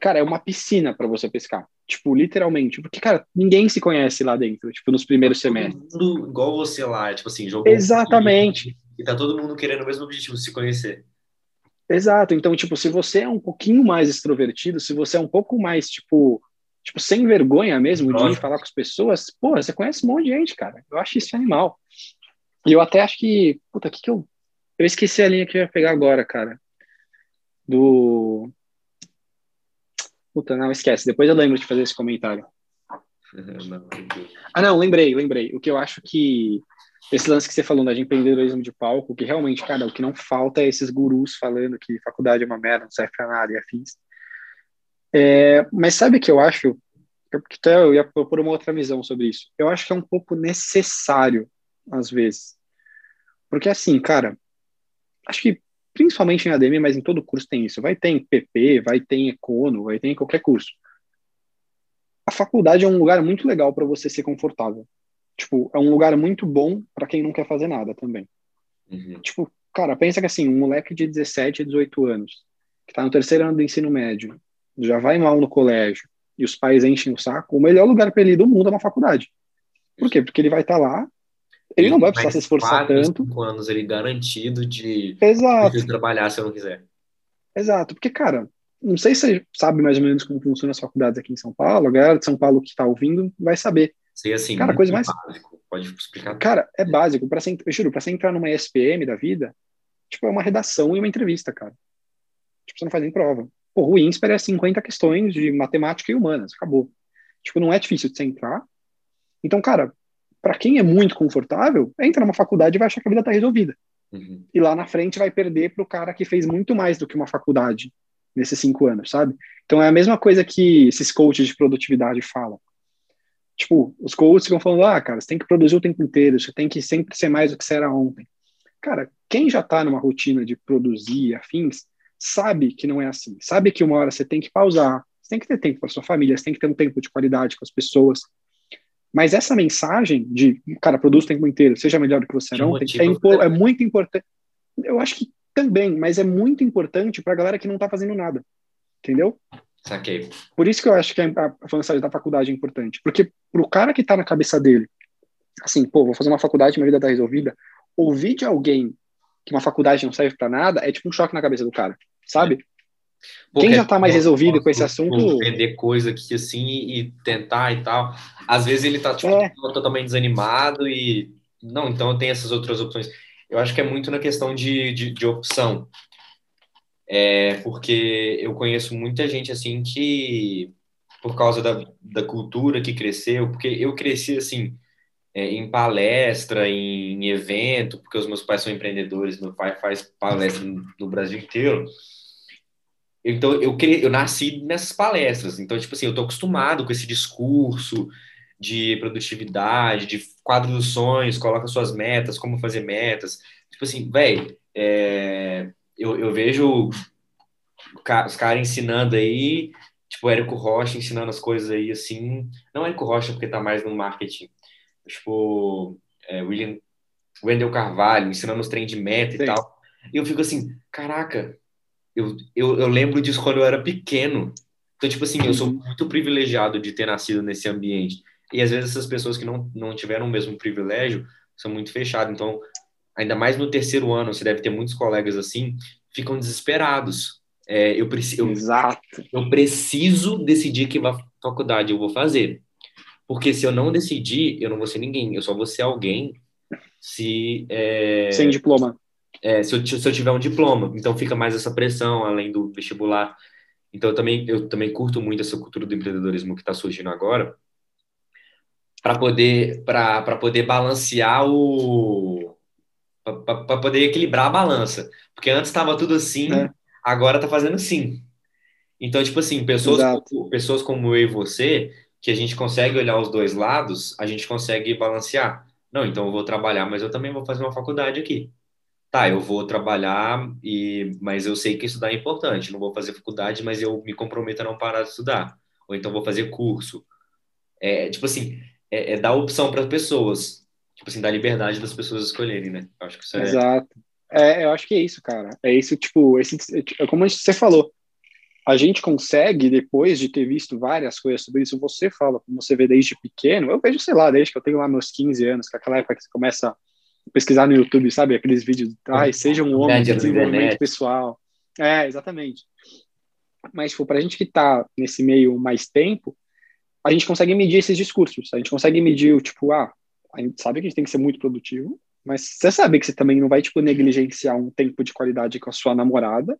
Speaker 3: Cara, é uma piscina para você pescar. Tipo, literalmente. Porque, cara, ninguém se conhece lá dentro, tipo, nos primeiros semestres.
Speaker 2: Todo mundo igual você lá, tipo assim, jogou.
Speaker 3: Exatamente.
Speaker 2: E tá todo mundo querendo o mesmo objetivo, se conhecer.
Speaker 3: Exato. Então, tipo, se você é um pouquinho mais extrovertido, se você é um pouco mais, tipo, tipo sem vergonha mesmo de ir
Speaker 2: Lógico.
Speaker 3: falar com as pessoas, pô, você conhece um monte de gente, cara. Eu acho isso animal. E eu até acho que, puta, que que eu eu esqueci a linha que eu ia pegar agora, cara. Do Puta, não, esquece. Depois eu lembro de fazer esse comentário. [laughs]
Speaker 2: Não.
Speaker 3: Ah, não, lembrei, lembrei. O que eu acho que esse lance que você falou né, de empreendedorismo de palco, que realmente, cara, o que não falta é esses gurus falando que faculdade é uma merda, não serve pra nada e afins. É, mas sabe o que eu acho? Eu, até eu ia propor uma outra visão sobre isso. Eu acho que é um pouco necessário, às vezes. Porque, assim, cara, acho que principalmente em ADM, mas em todo curso tem isso. Vai ter em PP, vai ter em Econo, vai ter em qualquer curso. A faculdade é um lugar muito legal para você ser confortável. Tipo, é um lugar muito bom para quem não quer fazer nada também.
Speaker 2: Uhum.
Speaker 3: Tipo, cara, pensa que assim, um moleque de 17, 18 anos, que tá no terceiro ano do ensino médio, já vai mal no colégio, e os pais enchem o saco, o melhor lugar para ele ir do mundo é uma faculdade. Por quê? Porque ele vai estar lá ele não vai precisar se esforçar tanto.
Speaker 2: Cinco anos ele garantido de,
Speaker 3: Exato.
Speaker 2: de trabalhar se eu não quiser.
Speaker 3: Exato, porque, cara, não sei se você sabe mais ou menos como funcionam as faculdades aqui em São Paulo, a galera de São Paulo que está ouvindo vai saber.
Speaker 2: Sei assim,
Speaker 3: cara, coisa mais
Speaker 2: básico. Pode explicar.
Speaker 3: Cara, é básico. Para eu juro, para você entrar numa ESPM da vida, tipo, é uma redação e uma entrevista, cara. Tipo, você não faz nem prova. Pô, o INSPER é 50 questões de matemática e humanas, acabou. Tipo, não é difícil de você entrar. Então, cara, para quem é muito confortável, entra numa faculdade e vai achar que a vida tá resolvida.
Speaker 2: Uhum.
Speaker 3: E lá na frente vai perder pro cara que fez muito mais do que uma faculdade nesses cinco anos, sabe? Então é a mesma coisa que esses coaches de produtividade falam. Tipo, os coaches ficam falando, ah, cara, você tem que produzir o tempo inteiro, você tem que sempre ser mais do que você era ontem. Cara, quem já tá numa rotina de produzir afins, sabe que não é assim. Sabe que uma hora você tem que pausar, você tem que ter tempo para sua família, você tem que ter um tempo de qualidade com as pessoas. Mas essa mensagem de, cara, produz o tempo inteiro, seja melhor do que você era ontem, é, é muito importante. Eu acho que também, mas é muito importante para a galera que não está fazendo nada. Entendeu?
Speaker 2: Saquei.
Speaker 3: Por isso que eu acho que a, a mensagem da faculdade é importante. Porque pro cara que está na cabeça dele, assim, pô, vou fazer uma faculdade, minha vida tá resolvida, ouvir de alguém que uma faculdade não serve para nada é tipo um choque na cabeça do cara, sabe? Pô, Quem já tá mais resolvido com esse assunto.
Speaker 2: Vender coisa aqui assim e tentar e tal. Às vezes ele tá tipo, é. totalmente desanimado e. Não, então tem essas outras opções. Eu acho que é muito na questão de, de, de opção. É, porque eu conheço muita gente assim que, por causa da, da cultura que cresceu, porque eu cresci assim, é, em palestra, em, em, evento, porque os meus pais são empreendedores, meu pai faz palestra no, no Brasil inteiro. Então, eu, cre... eu nasci nessas palestras. Então, tipo assim, eu tô acostumado com esse discurso de produtividade, de quadro dos sonhos, coloca suas metas, como fazer metas. Tipo assim, velho, é... eu, eu vejo os caras ensinando aí, tipo, Érico Rocha ensinando as coisas aí, assim. Não Érico Rocha, porque tá mais no marketing. Tipo, é, William Wendel Carvalho ensinando os trem de meta Sim. e tal. E eu fico assim, caraca, eu, eu, eu lembro disso quando eu era pequeno. Então, tipo assim, eu sou uhum. muito privilegiado de ter nascido nesse ambiente. E às vezes essas pessoas que não, não tiveram o mesmo privilégio são muito fechadas. Então, ainda mais no terceiro ano, você deve ter muitos colegas assim, ficam desesperados. É, eu, preci eu,
Speaker 3: Exato.
Speaker 2: eu preciso decidir que faculdade eu vou fazer. Porque se eu não decidir, eu não vou ser ninguém. Eu só vou ser alguém se. É...
Speaker 3: Sem diploma
Speaker 2: é, se, eu, se eu tiver um diploma. Então fica mais essa pressão, além do vestibular. Então eu também, eu também curto muito essa cultura do empreendedorismo que está surgindo agora, para poder, poder balancear o. para poder equilibrar a balança. Porque antes estava tudo assim, é. agora está fazendo sim. Então, tipo assim, pessoas, pessoas como eu e você, que a gente consegue olhar os dois lados, a gente consegue balancear. Não, então eu vou trabalhar, mas eu também vou fazer uma faculdade aqui tá, eu vou trabalhar, e, mas eu sei que estudar é importante, não vou fazer faculdade, mas eu me comprometo a não parar de estudar. Ou então vou fazer curso. É, tipo assim, é, é dar opção para as pessoas. Tipo assim, dar liberdade das pessoas escolherem, né?
Speaker 3: Eu acho que isso é... Exato. É, eu acho que é isso, cara. É isso, tipo, esse, é como você falou, a gente consegue, depois de ter visto várias coisas sobre isso, você fala, como você vê desde pequeno, eu vejo, sei lá, desde que eu tenho lá meus 15 anos, que é aquela época que você começa pesquisar no YouTube, sabe? Aqueles vídeos, ai, seja um homem de desenvolvimento pessoal. É, exatamente. Mas, tipo, pra gente que tá nesse meio mais tempo, a gente consegue medir esses discursos. A gente consegue medir, tipo, ah, a gente sabe que a gente tem que ser muito produtivo, mas você sabe que você também não vai, tipo, negligenciar um tempo de qualidade com a sua namorada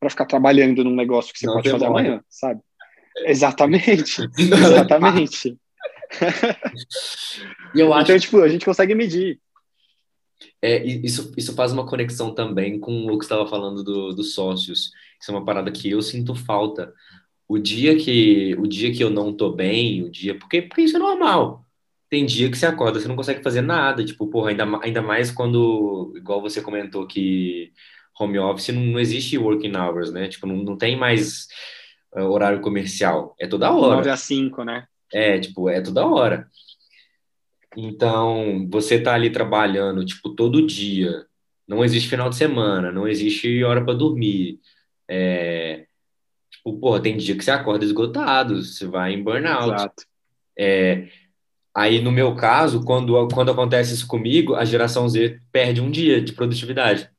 Speaker 3: para ficar trabalhando num negócio que você não pode fazer amanhã, sabe? Exatamente. [laughs] Exatamente. eu acho... Então, tipo, a gente consegue medir.
Speaker 2: É, isso, isso faz uma conexão também com o que estava falando do, dos sócios. Isso é uma parada que eu sinto falta. O dia que o dia que eu não tô bem, o dia porque, porque isso é normal. Tem dia que você acorda, você não consegue fazer nada, tipo, porra, ainda, ainda mais quando, igual você comentou que home office não, não existe working hours, né? Tipo, não, não tem mais uh, horário comercial, é toda hora.
Speaker 3: 9 a 5, né?
Speaker 2: É, tipo, é toda hora. Então, você tá ali trabalhando, tipo, todo dia. Não existe final de semana, não existe hora para dormir. É, tipo, porra, tem dia que você acorda esgotado, você vai em burnout. Exato. É, Aí, no meu caso, quando, quando acontece isso comigo, a geração Z perde um dia de produtividade.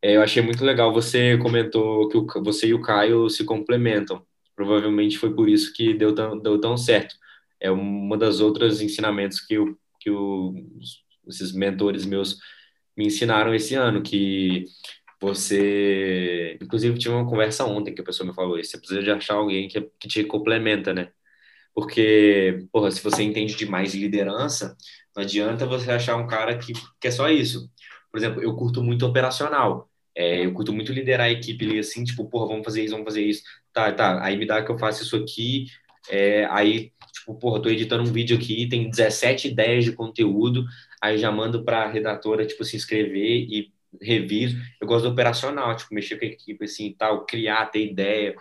Speaker 2: É, eu achei muito legal. Você comentou que o, você e o Caio se complementam. Provavelmente foi por isso que deu tão, deu tão certo. É uma das outras ensinamentos que, o, que o, esses mentores meus me ensinaram esse ano, que você... Inclusive, tive uma conversa ontem que a pessoa me falou isso. Você precisa de achar alguém que, que te complementa, né? Porque, porra, se você entende demais de liderança, não adianta você achar um cara que, que é só isso. Por exemplo, eu curto muito operacional. É, eu curto muito liderar a equipe ali, assim, tipo, porra, vamos fazer isso, vamos fazer isso. Tá, tá, aí me dá que eu faço isso aqui. É, aí, tipo, porra, tô editando um vídeo aqui, tem 17 ideias de conteúdo, aí já mando pra redatora, tipo, se inscrever e reviso. Eu gosto do operacional, tipo, mexer com a equipe, assim, tal, criar, ter ideia.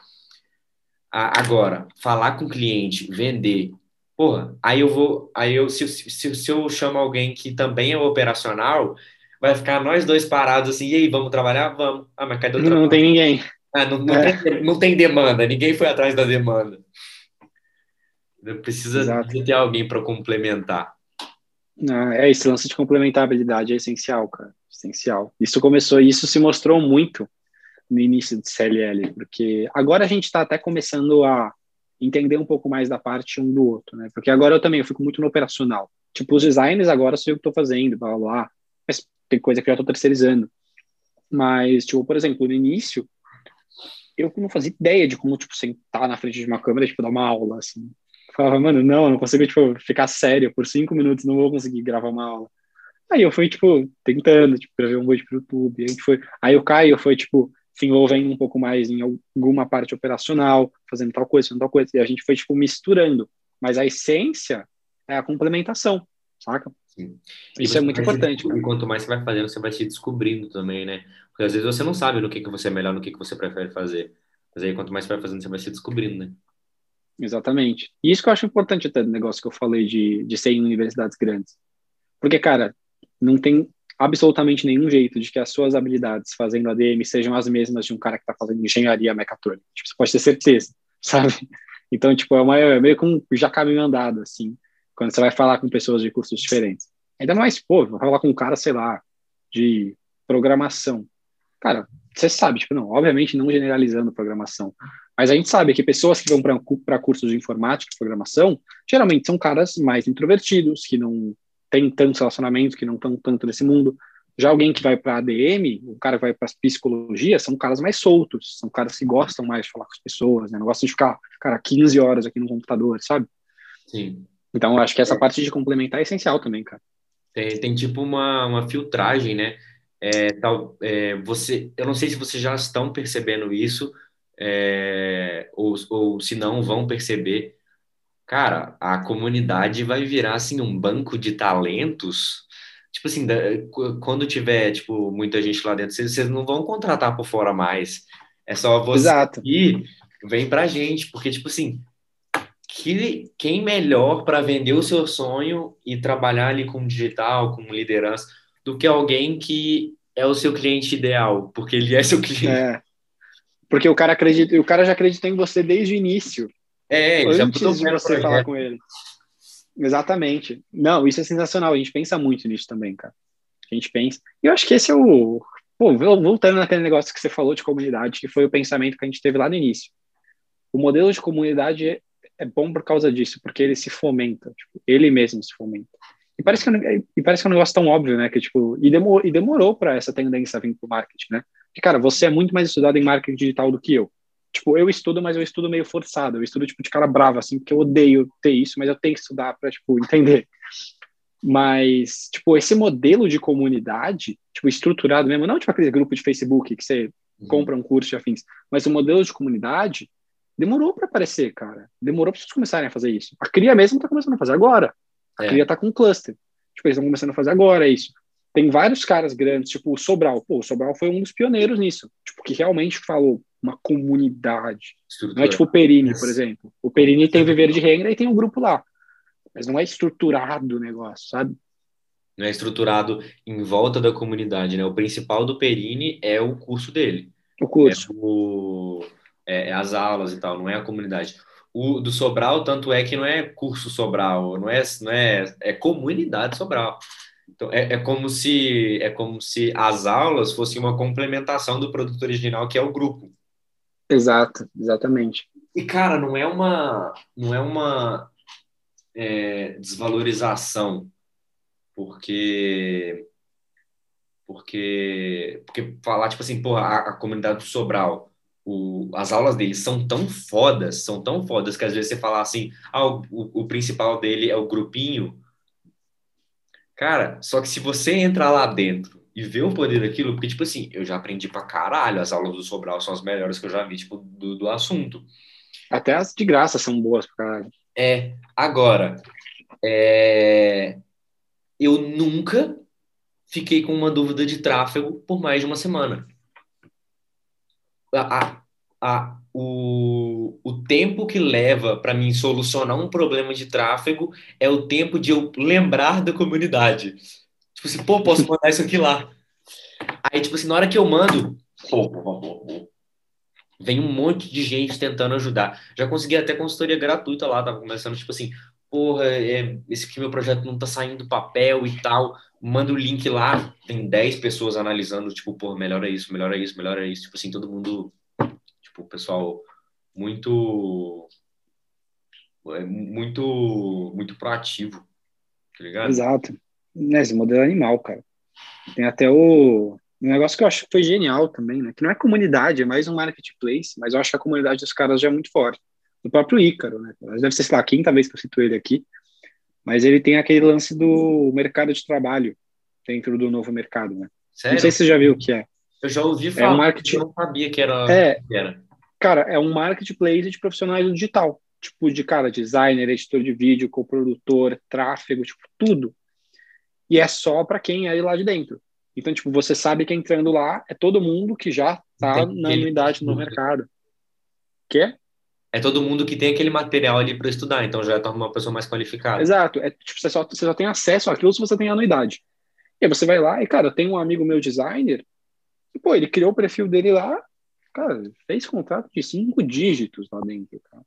Speaker 2: Agora, falar com o cliente, vender, porra, aí eu vou, aí eu, se, se, se eu chamo alguém que também é operacional, vai ficar nós dois parados assim, e aí, vamos trabalhar? Vamos. Ah, mas cadê o
Speaker 3: Não, não tem ninguém.
Speaker 2: Ah, não, não, é. tem, não tem demanda, ninguém foi atrás da demanda. Precisa de ter alguém para complementar.
Speaker 3: Não, é, esse lance de complementabilidade é essencial, cara. Essencial. Isso começou, isso se mostrou muito no início de CLL, porque agora a gente está até começando a entender um pouco mais da parte um do outro, né? Porque agora eu também eu fico muito no operacional. Tipo, os designs agora sou eu que estou fazendo, blá, blá, blá. Mas tem coisa que eu já estou terceirizando. Mas, tipo, por exemplo, no início, eu não fazia ideia de como, tipo, sentar na frente de uma câmera tipo, dar uma aula, assim. Eu falava, mano, não, eu não consigo, tipo, ficar sério por cinco minutos, não vou conseguir gravar uma aula. Aí eu fui, tipo, tentando, tipo, gravar um vídeo pro YouTube. Aí, foi... aí o Caio foi, tipo, se envolvendo um pouco mais em alguma parte operacional, fazendo tal coisa, fazendo tal coisa, e a gente foi, tipo, misturando. Mas a essência é a complementação, saca? Sim. Isso é muito importante.
Speaker 2: E quanto mais você vai fazendo, você vai se descobrindo também, né? Porque às vezes você não sabe no que, que você é melhor, no que, que você prefere fazer. Mas aí, quanto mais você vai fazendo, você vai se descobrindo, né?
Speaker 3: Exatamente. E isso que eu acho importante até do negócio que eu falei de, de ser em universidades grandes. Porque, cara, não tem absolutamente nenhum jeito de que as suas habilidades fazendo ADM sejam as mesmas de um cara que está fazendo engenharia mecatrônica. Tipo, você pode ter certeza, [laughs] sabe? Então, tipo, é, uma, é meio que um já caminho andado, assim, quando você vai falar com pessoas de cursos diferentes. Ainda mais, pô, vai falar com um cara, sei lá, de programação. Cara, você sabe, tipo, não, obviamente não generalizando programação, mas a gente sabe que pessoas que vão para cursos de informática, programação, geralmente são caras mais introvertidos, que não tem tantos relacionamentos, que não estão tanto nesse mundo. Já alguém que vai para ADM, o cara que vai para psicologia, são caras mais soltos, são caras que gostam mais de falar com as pessoas, né? Não gostam de ficar, cara, 15 horas aqui no computador, sabe?
Speaker 2: Sim.
Speaker 3: Então, acho que essa parte de complementar é essencial também, cara.
Speaker 2: Tem, tem tipo uma, uma filtragem, né? É, tal, é, você, eu não sei se vocês já estão percebendo isso, é, ou, ou se não vão perceber, cara, a comunidade vai virar assim um banco de talentos. Tipo assim, da, quando tiver tipo muita gente lá dentro, vocês, vocês não vão contratar por fora mais. É só você
Speaker 3: Exato.
Speaker 2: ir, vem pra gente, porque tipo assim, que, quem melhor para vender o seu sonho e trabalhar ali com digital, com liderança, do que alguém que é o seu cliente ideal, porque ele é seu cliente. É.
Speaker 3: Porque o cara acredita, o cara já acreditou em você desde o início.
Speaker 2: É,
Speaker 3: ele antes já de você falar com ele. Exatamente. Não, isso é sensacional. A gente pensa muito nisso também, cara. A gente pensa. E eu acho que esse é o. Pô, voltando naquele negócio que você falou de comunidade, que foi o pensamento que a gente teve lá no início. O modelo de comunidade é, é bom por causa disso, porque ele se fomenta. Tipo, ele mesmo se fomenta. E parece que, é e parece que é um negócio tão óbvio, né? Que, tipo, e, demor, e demorou para essa tendência vir pro marketing, né? Porque, cara, você é muito mais estudado em marketing digital do que eu tipo, eu estudo, mas eu estudo meio forçado. Eu estudo, tipo, de cara brava, assim, porque eu odeio ter isso, mas eu tenho que estudar para, tipo, entender. Mas, tipo, esse modelo de comunidade, tipo, estruturado mesmo, não tipo aquele grupo de Facebook que você uhum. compra um curso de afins, mas o modelo de comunidade demorou para aparecer, cara. Demorou para vocês começarem a fazer isso. A Cria mesmo tá começando a fazer agora. A é. Cria tá com um cluster. Tipo, eles estão começando a fazer agora isso. Tem vários caras grandes, tipo o Sobral. Pô, o Sobral foi um dos pioneiros nisso. Tipo, que realmente falou, uma comunidade. Não é tipo o Perini, por exemplo. O Perini tem o Viveiro de Regra e tem um grupo lá. Mas não é estruturado o negócio, sabe?
Speaker 2: Não é estruturado em volta da comunidade, né? O principal do Perini é o curso dele.
Speaker 3: O curso.
Speaker 2: É, o, é, é as aulas e tal, não é a comunidade. o do Sobral, tanto é que não é curso Sobral, não é, não é, é comunidade Sobral. Então, é, é, como se, é como se as aulas fossem uma complementação do produto original, que é o grupo.
Speaker 3: Exato, exatamente.
Speaker 2: E, cara, não é uma, não é uma é, desvalorização, porque, porque, porque falar, tipo assim, porra, a, a comunidade do Sobral, o, as aulas deles são tão fodas, são tão fodas, que às vezes você fala assim, ah, o, o, o principal dele é o grupinho, Cara, só que se você entrar lá dentro e ver o poder daquilo, porque, tipo assim, eu já aprendi pra caralho, as aulas do Sobral são as melhores que eu já vi, tipo, do, do assunto.
Speaker 3: Até as de graça são boas pra caralho.
Speaker 2: É, agora, é... eu nunca fiquei com uma dúvida de tráfego por mais de uma semana. A, a, a, o, o tempo que leva para mim solucionar um problema de tráfego é o tempo de eu lembrar da comunidade. Tipo assim, pô, posso [laughs] mandar isso aqui lá. Aí, tipo assim, na hora que eu mando, pô, pô, pô, pô, vem um monte de gente tentando ajudar. Já consegui até consultoria gratuita lá, tava começando, tipo assim, porra, é, esse aqui meu projeto não tá saindo do papel e tal. Manda o link lá, tem 10 pessoas analisando, tipo, porra, melhora isso, melhora isso, melhora isso. Tipo assim, todo mundo Tipo, o pessoal muito é, muito muito proativo, tá ligado?
Speaker 3: Exato. Esse modelo é animal, cara. Tem até o um negócio que eu acho que foi genial também, né? Que não é comunidade, é mais um marketplace, mas eu acho que a comunidade dos caras já é muito forte. O próprio Ícaro, né? Deve ser, sei lá, a quinta vez que eu cito ele aqui, mas ele tem aquele lance do mercado de trabalho dentro do novo mercado, né? Sério? Não sei se você já viu o que é.
Speaker 2: Eu já ouvi falar, é um market... eu não sabia que era.
Speaker 3: É,
Speaker 2: que era.
Speaker 3: Cara, é um marketplace de profissionais do digital. Tipo, de cara, designer, editor de vídeo, coprodutor, tráfego, tipo, tudo. E é só para quem é lá de dentro. Então, tipo, você sabe que entrando lá é todo mundo que já tá na anuidade no mercado. Quê?
Speaker 2: É todo mundo que tem aquele material ali para estudar, então já torna uma pessoa mais qualificada.
Speaker 3: Exato. É, tipo, você, só, você só tem acesso àquilo se você tem anuidade. E aí você vai lá e, cara, tem um amigo meu designer, e, pô, ele criou o perfil dele lá, Cara, fez contrato de cinco dígitos lá dentro, cara.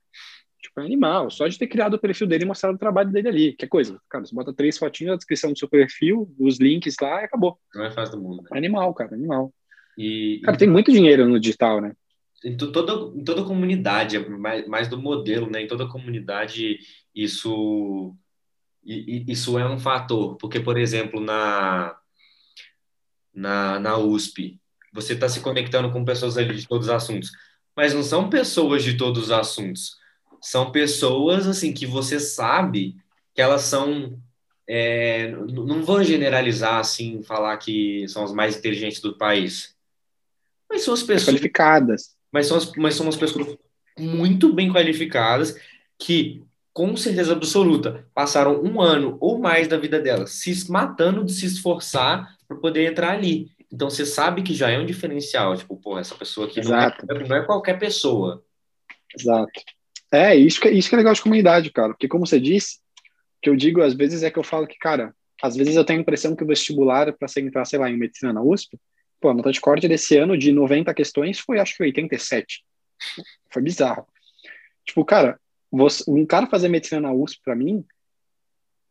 Speaker 3: Tipo, é animal. Só de ter criado o perfil dele e mostrado o trabalho dele ali. Que é coisa. Cara, você bota três fotinhos na descrição do seu perfil, os links lá e acabou.
Speaker 2: Não é fácil do mundo. Né?
Speaker 3: Animal, cara, animal. E, cara, tem muito dinheiro no digital, né?
Speaker 2: Em toda, em toda comunidade, é mais, mais do modelo, né? Em toda comunidade, isso, isso é um fator. Porque, por exemplo, na, na, na USP, você está se conectando com pessoas ali de todos os assuntos. Mas não são pessoas de todos os assuntos. São pessoas, assim, que você sabe que elas são... É, não vou generalizar, assim, falar que são as mais inteligentes do país. Mas são as pessoas...
Speaker 3: Qualificadas.
Speaker 2: Mas são, as, mas são as pessoas muito bem qualificadas que com certeza absoluta, passaram um ano ou mais da vida delas se matando de se esforçar para poder entrar ali. Então você sabe que já é um diferencial, tipo, pô, essa pessoa aqui não é, não é, qualquer pessoa.
Speaker 3: Exato. É, isso que, isso que é legal de comunidade, cara. Porque como você disse, que eu digo às vezes é que eu falo que, cara, às vezes eu tenho a impressão que o vestibular para você entrar, sei lá, em medicina na USP, pô, a nota de corte desse ano de 90 questões foi acho que 87. Foi bizarro. Tipo, cara, você, um cara fazer medicina na USP para mim,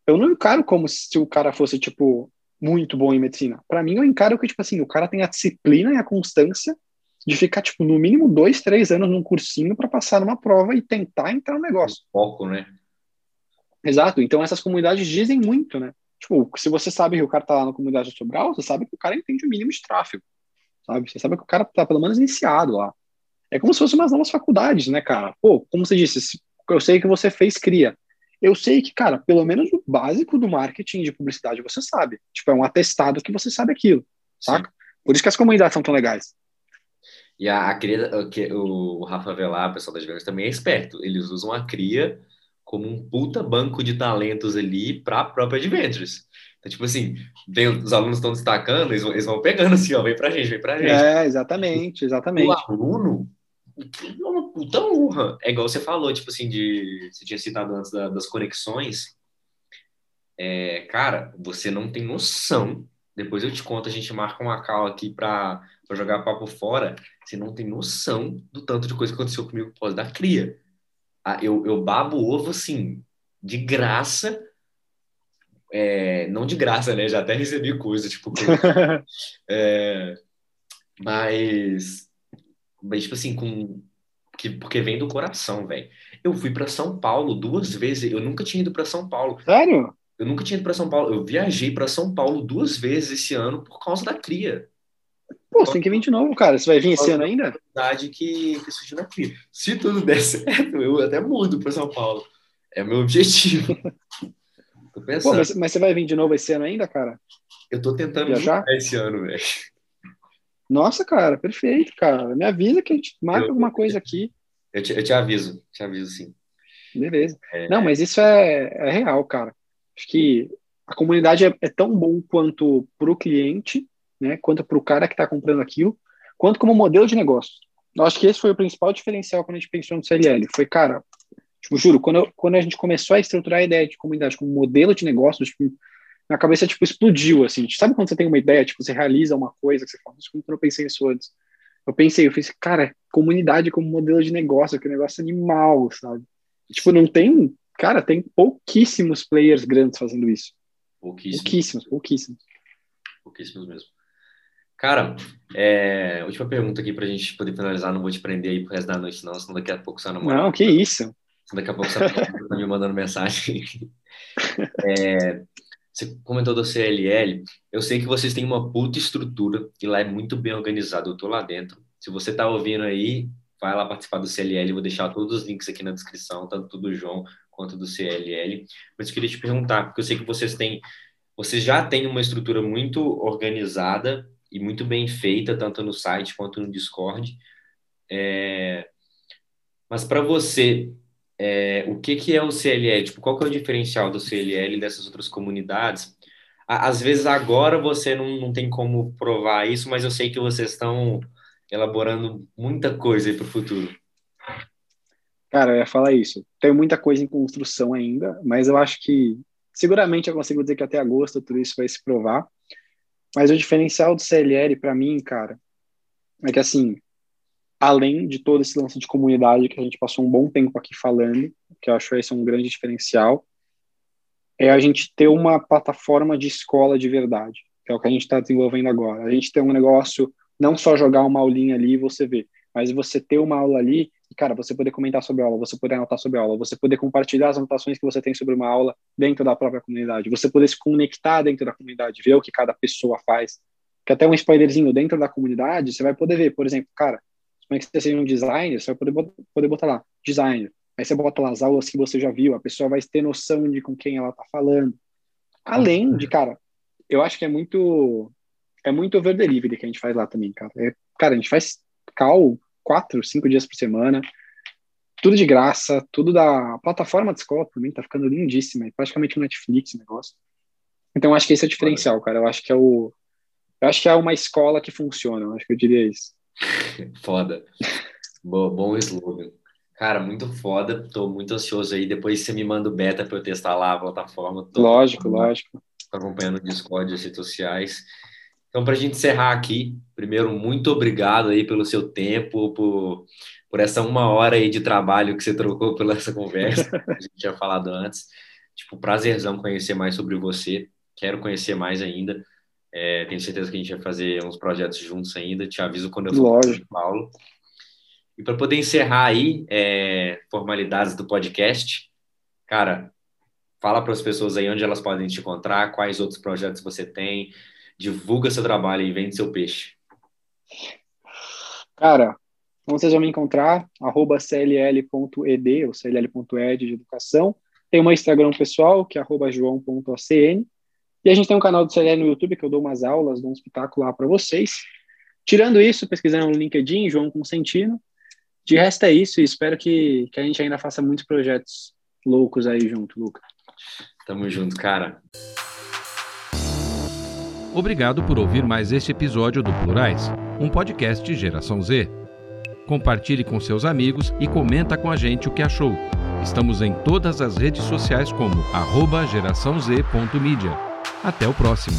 Speaker 3: eu não encaro como se o cara fosse tipo muito bom em medicina. Para mim, eu encaro que, tipo assim, o cara tem a disciplina e a constância de ficar, tipo, no mínimo dois, três anos num cursinho para passar numa prova e tentar entrar no negócio.
Speaker 2: Foco, né?
Speaker 3: Exato. Então, essas comunidades dizem muito, né? Tipo, se você sabe que o cara tá lá na comunidade de Sobral, você sabe que o cara entende o mínimo de tráfego, sabe? Você sabe que o cara tá, pelo menos, iniciado lá. É como se fossem umas novas faculdades, né, cara? Pô, como você disse, eu sei que você fez cria eu sei que, cara, pelo menos o básico do marketing de publicidade você sabe. Tipo, é um atestado que você sabe aquilo, saca? Sim. Por isso que as comunidades são tão legais.
Speaker 2: E a, a cria, o Rafa Velar, o pessoal das vendas, também é esperto. Eles usam a cria como um puta banco de talentos ali para a própria Adventures. Então, tipo assim, vem, os alunos estão destacando, eles vão, eles vão pegando assim, ó, vem pra gente, vem pra gente.
Speaker 3: É, exatamente, exatamente. O
Speaker 2: aluno, é uma puta honra. É igual você falou, tipo assim, de. Você tinha citado antes da, das conexões. É, cara, você não tem noção. Depois eu te conto, a gente marca uma call aqui pra, pra jogar papo fora. Você não tem noção do tanto de coisa que aconteceu comigo pós da cria. eu, eu babo ovo, assim, de graça. É, não de graça, né? Já até recebi coisa, tipo... [laughs] é, mas, mas, tipo assim, com... Que, porque vem do coração, velho. Eu fui para São Paulo duas vezes. Eu nunca tinha ido para São Paulo.
Speaker 3: Sério?
Speaker 2: Eu nunca tinha ido para São Paulo. Eu viajei para São Paulo duas vezes esse ano por causa da cria.
Speaker 3: Pô, você tem que vir de novo, cara. Você vai vir esse ano ainda?
Speaker 2: Verdade que, que surgiu na cria. Se tudo der [laughs] certo, eu até mudo para São Paulo. É o meu objetivo. [laughs]
Speaker 3: tô pensando. Pô, mas, mas, você vai vir de novo esse ano ainda, cara?
Speaker 2: Eu tô tentando viajar esse ano, velho.
Speaker 3: Nossa, cara, perfeito, cara. Me avisa que a gente marca eu, alguma coisa aqui.
Speaker 2: Eu te, eu te aviso, te aviso sim.
Speaker 3: Beleza. É... Não, mas isso é, é real, cara. Acho que a comunidade é, é tão bom quanto para o cliente, né, quanto para o cara que está comprando aquilo, quanto como modelo de negócio. Eu acho que esse foi o principal diferencial quando a gente pensou no CLL. Foi, cara, tipo, juro, quando, eu, quando a gente começou a estruturar a ideia de comunidade como modelo de negócio, tipo, na cabeça, tipo, explodiu, assim. Sabe quando você tem uma ideia, tipo, você realiza uma coisa, que você fala, como eu não pensei nisso antes? Eu pensei, eu fiz, cara, comunidade como modelo de negócio, que é um negócio animal, sabe? Tipo, não tem, cara, tem pouquíssimos players grandes fazendo isso.
Speaker 2: Pouquíssimos.
Speaker 3: Pouquíssimos, pouquíssimos.
Speaker 2: Pouquíssimos mesmo. Cara, é, última pergunta aqui pra gente poder finalizar, não vou te prender aí pro resto da noite, não, senão daqui a pouco você não
Speaker 3: Não, que isso.
Speaker 2: Daqui a pouco você tá me mandando mensagem. [laughs] É, você comentou do CLL, eu sei que vocês têm uma puta estrutura e lá é muito bem organizado, eu tô lá dentro. Se você tá ouvindo aí, vai lá participar do CLL, vou deixar todos os links aqui na descrição, tanto do João quanto do CLL. Mas eu queria te perguntar, porque eu sei que vocês têm, vocês já têm uma estrutura muito organizada e muito bem feita, tanto no site quanto no Discord. É... Mas para você, é, o que, que é o CLL? Tipo, qual que é o diferencial do CLL dessas outras comunidades? Às vezes agora você não, não tem como provar isso, mas eu sei que vocês estão elaborando muita coisa para o futuro.
Speaker 3: Cara, eu ia falar isso. Tem muita coisa em construção ainda, mas eu acho que seguramente eu consigo dizer que até agosto tudo isso vai se provar. Mas o diferencial do CLL para mim, cara, é que assim, além de todo esse lance de comunidade que a gente passou um bom tempo aqui falando, que eu acho esse um grande diferencial, é a gente ter uma plataforma de escola de verdade, que é o que a gente está desenvolvendo agora. A gente tem um negócio, não só jogar uma aulinha ali e você ver, mas você ter uma aula ali e, cara, você poder comentar sobre a aula, você poder anotar sobre a aula, você poder compartilhar as anotações que você tem sobre uma aula dentro da própria comunidade, você poder se conectar dentro da comunidade, ver o que cada pessoa faz. Que até um spoilerzinho dentro da comunidade, você vai poder ver, por exemplo, cara, como é que você seja um designer, você vai poder botar, poder botar lá, designer. Aí você bota lá as aulas que você já viu, a pessoa vai ter noção de com quem ela tá falando. Além de, cara, eu acho que é muito é muito over delivery que a gente faz lá também, cara. É, cara, a gente faz call quatro, cinco dias por semana, tudo de graça, tudo da plataforma de escola também tá ficando lindíssima, é praticamente um Netflix o negócio. Então acho que esse é o diferencial, cara. Eu acho que é o eu acho que é uma escola que funciona, eu acho que eu diria isso. [laughs]
Speaker 2: Foda. Bom, bom slogan. Cara, muito foda. Tô muito ansioso aí. Depois você me manda o beta para eu testar lá a plataforma.
Speaker 3: Tô lógico, lógico.
Speaker 2: Tô acompanhando o Discord, as redes sociais. Então, para a gente encerrar aqui, primeiro, muito obrigado aí pelo seu tempo, por, por essa uma hora aí de trabalho que você trocou [laughs] pela essa conversa, que a gente tinha falado antes. Tipo, prazerzão conhecer mais sobre você. Quero conhecer mais ainda. É, tenho certeza que a gente vai fazer uns projetos juntos ainda. Te aviso quando eu for
Speaker 3: para São
Speaker 2: Paulo. E para poder encerrar aí, é, formalidades do podcast, cara, fala para as pessoas aí onde elas podem te encontrar, quais outros projetos você tem, divulga seu trabalho e vende seu peixe.
Speaker 3: Cara, então vocês vão me encontrar, arroba cll.ed ou cll.ed de educação. Tem uma Instagram pessoal, que é arroba joão.acn. E a gente tem um canal do CLL no YouTube que eu dou umas aulas, dou um espetáculo lá para vocês. Tirando isso, pesquisando no LinkedIn, João Consentino. De resto é isso e espero que, que a gente ainda faça muitos projetos loucos aí junto, Luca.
Speaker 2: Tamo junto, cara.
Speaker 1: Obrigado por ouvir mais este episódio do Plurais, um podcast Geração Z. Compartilhe com seus amigos e comenta com a gente o que achou. Estamos em todas as redes sociais como arroba geraçãoz.media. Até o próximo!